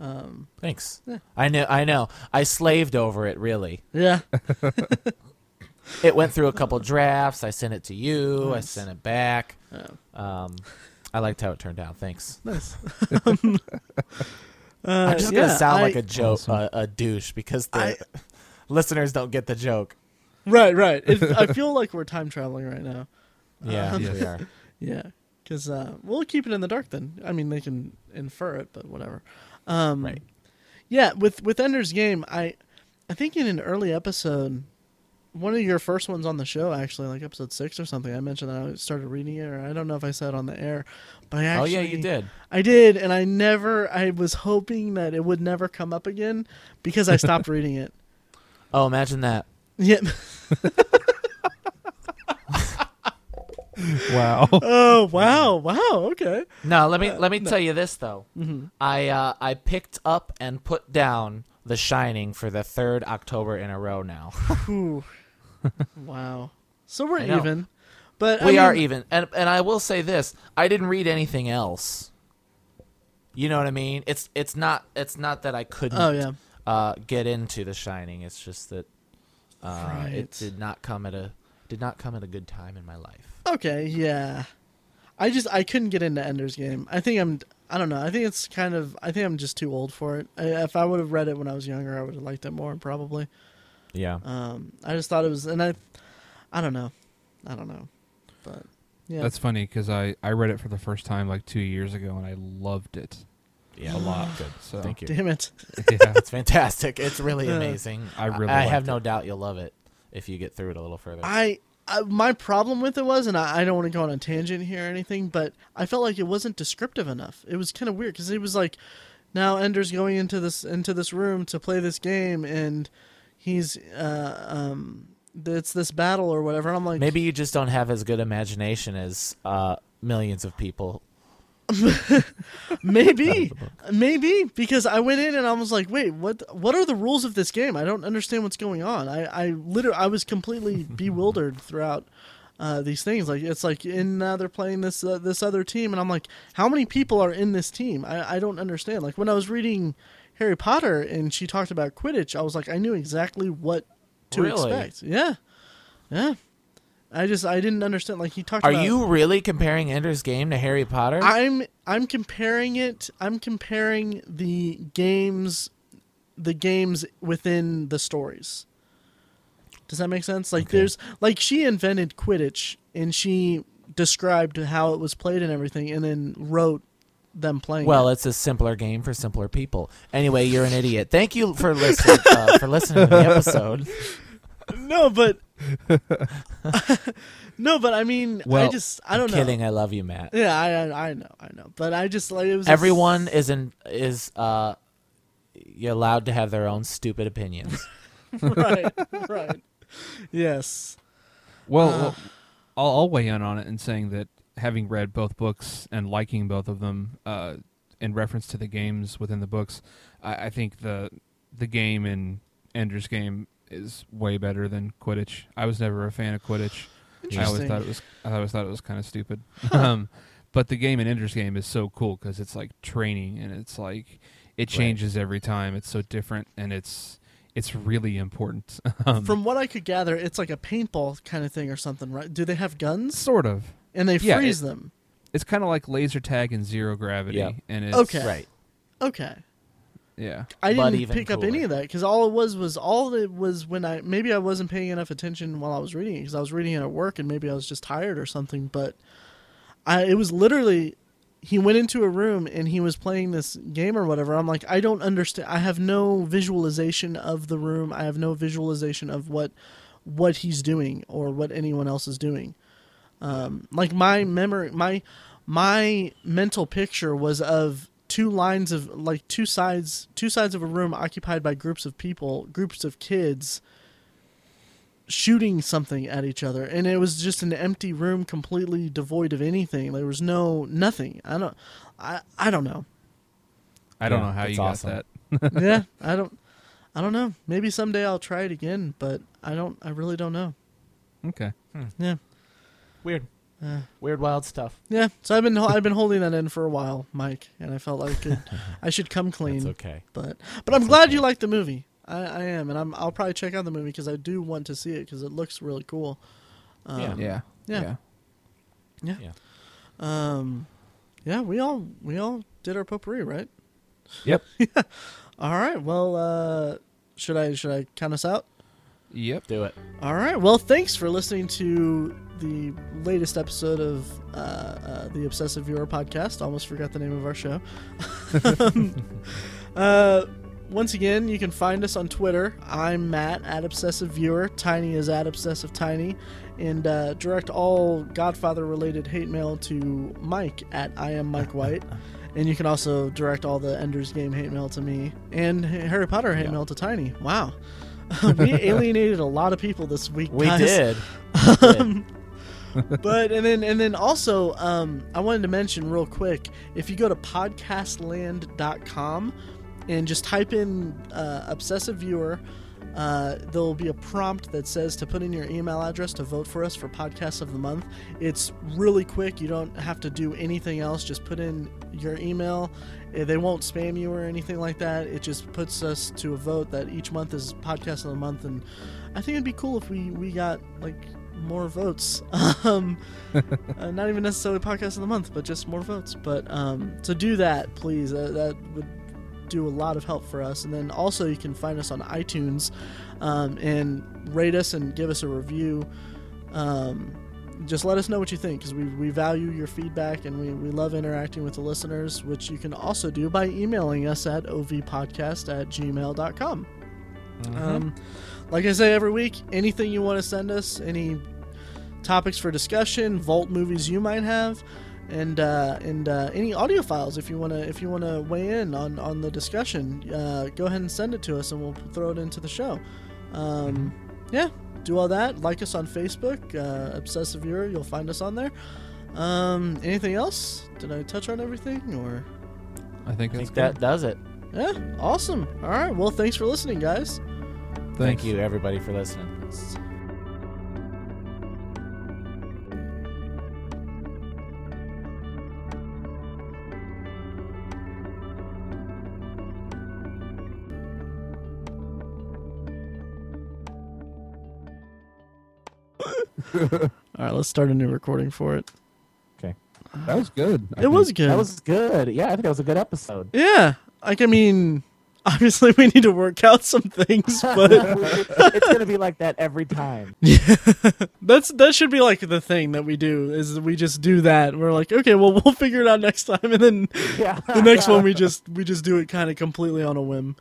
Um, Thanks. Yeah. I know. I know. I slaved over it. Really, yeah. *laughs* it went through a couple drafts. I sent it to you. I sent it back. Oh, Um, I liked how it turned out. Thanks. nice. *laughs* I'm Uh, just yeah, gonna sound I- like a joke, Awesome. a, a douche, because the I- *laughs* listeners don't get the joke. Right, right. It, I feel like we're time traveling right now. Yeah, Um, we are. Yeah, because uh, we'll keep it in the dark then. I mean, they can infer it, but whatever. Um, Right. Yeah, with with Ender's Game, I I think in an early episode, one of your first ones on the show, actually, like episode six or something, I mentioned that I started reading it, or I don't know if I said it on the air, but I oh yeah, you did. I did, and I never. I was hoping that it would never come up again because I stopped *laughs* reading it. Oh, imagine that. Yeah. *laughs* Wow. Oh wow! Wow. Okay. No, let me Uh, let me tell you this though. hmm I uh, I picked up and put down The Shining for the third October in a row now. Ooh. Wow. So we're even, but I we are even, and and I will say this: I didn't read anything else. You know what I mean? It's it's not it's not that I couldn't Oh yeah. uh, get into The Shining. It's just that uh, Right. it did not come at a did not come at a good time in my life. Okay. Yeah. I just I couldn't get into Ender's Game. I think I'm. I don't know. I think it's kind of. I think I'm just too old for it. I, if I would have read it when I was younger, I would have liked it more probably. Yeah. Um, I just thought it was, and I, I don't know, I don't know, but yeah, That's funny because I, I read it for the first time like two years ago and I loved it Yeah. a lot. Good. So Thank you. damn it. *laughs* yeah, It's fantastic. It's really amazing. I really I, have liked no doubt you'll love it if you get through it a little further. I, I my problem with it was, and I, I don't want to go on a tangent here or anything, but I felt like it wasn't descriptive enough. It was kind of weird because it was like, now Ender's going into this into this room to play this game, and he's uh um. It's this battle or whatever. And I'm like, Maybe you just don't have as good imagination as uh, millions of people. *laughs* maybe, maybe because I went in and I was like, wait, what? What are the rules of this game? I don't understand what's going on. I, I literally, I was completely *laughs* bewildered throughout uh, these things. Like it's like in uh, they're playing this uh, this other team, and I'm like, how many people are in this team? I, I don't understand. Like when I was reading Harry Potter and she talked about Quidditch, I was like, I knew exactly what to Really? expect. Yeah, yeah. I just I didn't understand. Like he talked. Are about, you really comparing Ender's Game to Harry Potter? I'm I'm comparing it. I'm comparing the games, the games within the stories. Does that make sense? Like Okay. there's like she invented Quidditch and she described how it was played and everything, and then wrote them playing. well, it. it's a simpler game for simpler people. Anyway, you're an idiot. Thank you for listening uh, for listening to the episode. *laughs* no, but *laughs* no, but I mean, I just I don't know. Kidding. I love you, Matt. Yeah, I, I I know, I know, but I just like it was. Everyone is in is uh, you're allowed to have their own stupid opinions. *laughs* right, right. Yes. Well, Uh. well, I'll, I'll weigh in on it and saying that having read both books and liking both of them, uh, in reference to the games within the books, I, I think the the game in Ender's Game is way better than Quidditch. I was never a fan of Quidditch. I always thought it was I always thought it was kind of stupid. *laughs* um, but the game in Ender's Game is so cool because it's like training and it's like it changes every time. It's so different and it's it's really important. *laughs* um, From what I could gather, it's like a paintball kind of thing or something, right? Do they have guns? sort of. And they Yeah, freeze it- them. It's kind of like laser tag and zero gravity, Yeah. and it's Okay. right. Okay. Yeah. I But didn't even pick up any of that because all it was was all it was when I maybe I wasn't paying enough attention while I was reading because I was reading it at work and maybe I was just tired or something. But I it was literally he went into a room and he was playing this game or whatever. I'm like I don't understand. I have no visualization of the room. I have no visualization of what what he's doing or what anyone else is doing. Um, like my memory, my my mental picture was of two lines of like two sides, two sides of a room occupied by groups of people, groups of kids shooting something at each other, and it was just an empty room, completely devoid of anything. There was no nothing. I don't, I I don't know. I don't Yeah, know how that's you got that. yeah, *laughs* I don't, I don't know. Maybe someday I'll try it again, but I don't. I really don't know. Okay. Yeah. Weird. Uh, Weird, wild stuff. Yeah, so I've been *laughs* I've been holding that in for a while, Mike, and I felt like it, *laughs* I should come clean. That's okay. But but I'm glad okay. you liked the movie. I, I am, and I'm I'll probably check out the movie because I do want to see it because it looks really cool. Um, Yeah. Yeah. yeah, Yeah. Um, yeah, we all we all did our potpourri, right? Yep. *laughs* yeah. All right. Well, uh, should I should I count us out? Yep. Do it. All right. Well, thanks for listening to the latest episode of uh, uh, the Obsessive Viewer podcast. Almost forgot the name of our show. *laughs* uh, once again, you can find us on Twitter. I'm Matt at Obsessive Viewer. Tiny is at Obsessive Tiny, and uh, direct all Godfather related hate mail to Mike at I am Mike White. *laughs* And you can also direct all the Ender's Game hate mail to me and Harry Potter hate Yeah. mail to Tiny. Wow. *laughs* we alienated a lot of people this week. We guys. did. We did. But and then and then also um, I wanted to mention real quick if you go to podcastland.com and just type in uh, obsessive viewer uh, there'll be a prompt that says to put in your email address to vote for us for podcast of the month. It's really quick. You don't have to do anything else. Just put in your email. Eh, they won't spam you or anything like that. It just puts us to a vote that each month is podcast of the month. And i think it'd be cool if we we got like more votes. *laughs* Um *laughs* uh, not even necessarily podcast of the month but just more votes. But um so do that please. Uh, that would do a lot of help for us. And then also you can find us on itunes um, and rate us and give us a review. Um, just let us know what you think because we, we value your feedback and we, we love interacting with the listeners which you can also do by emailing us at ovpodcast at gmail.com um, like I say every week, anything you want to send us, any topics for discussion, vault movies you might have, and uh, and uh, any audio files if you want to if you want to weigh in on on the discussion, uh, go ahead and send it to us, and we'll throw it into the show. Um, yeah, do all that. Like us on Facebook, uh, Obsessive Viewer. You'll find us on there. Um, anything else? Did I touch on everything or? I think I think that does it. Yeah, awesome. All right. Well, thanks for listening, guys. Good. Thank you, everybody, for listening. *laughs* All right, let's start a new recording for it. Okay. That was good. I It was good. That was good. Yeah, I think that was a good episode. Yeah, like I mean, obviously we need to work out some things, *laughs* but it's gonna be like that every time. *laughs* yeah. that's that should be like the thing that we do is we just do that. We're like, okay, well we'll figure it out next time, and then Yeah. the next one we *laughs* just we just do it kind of completely on a whim.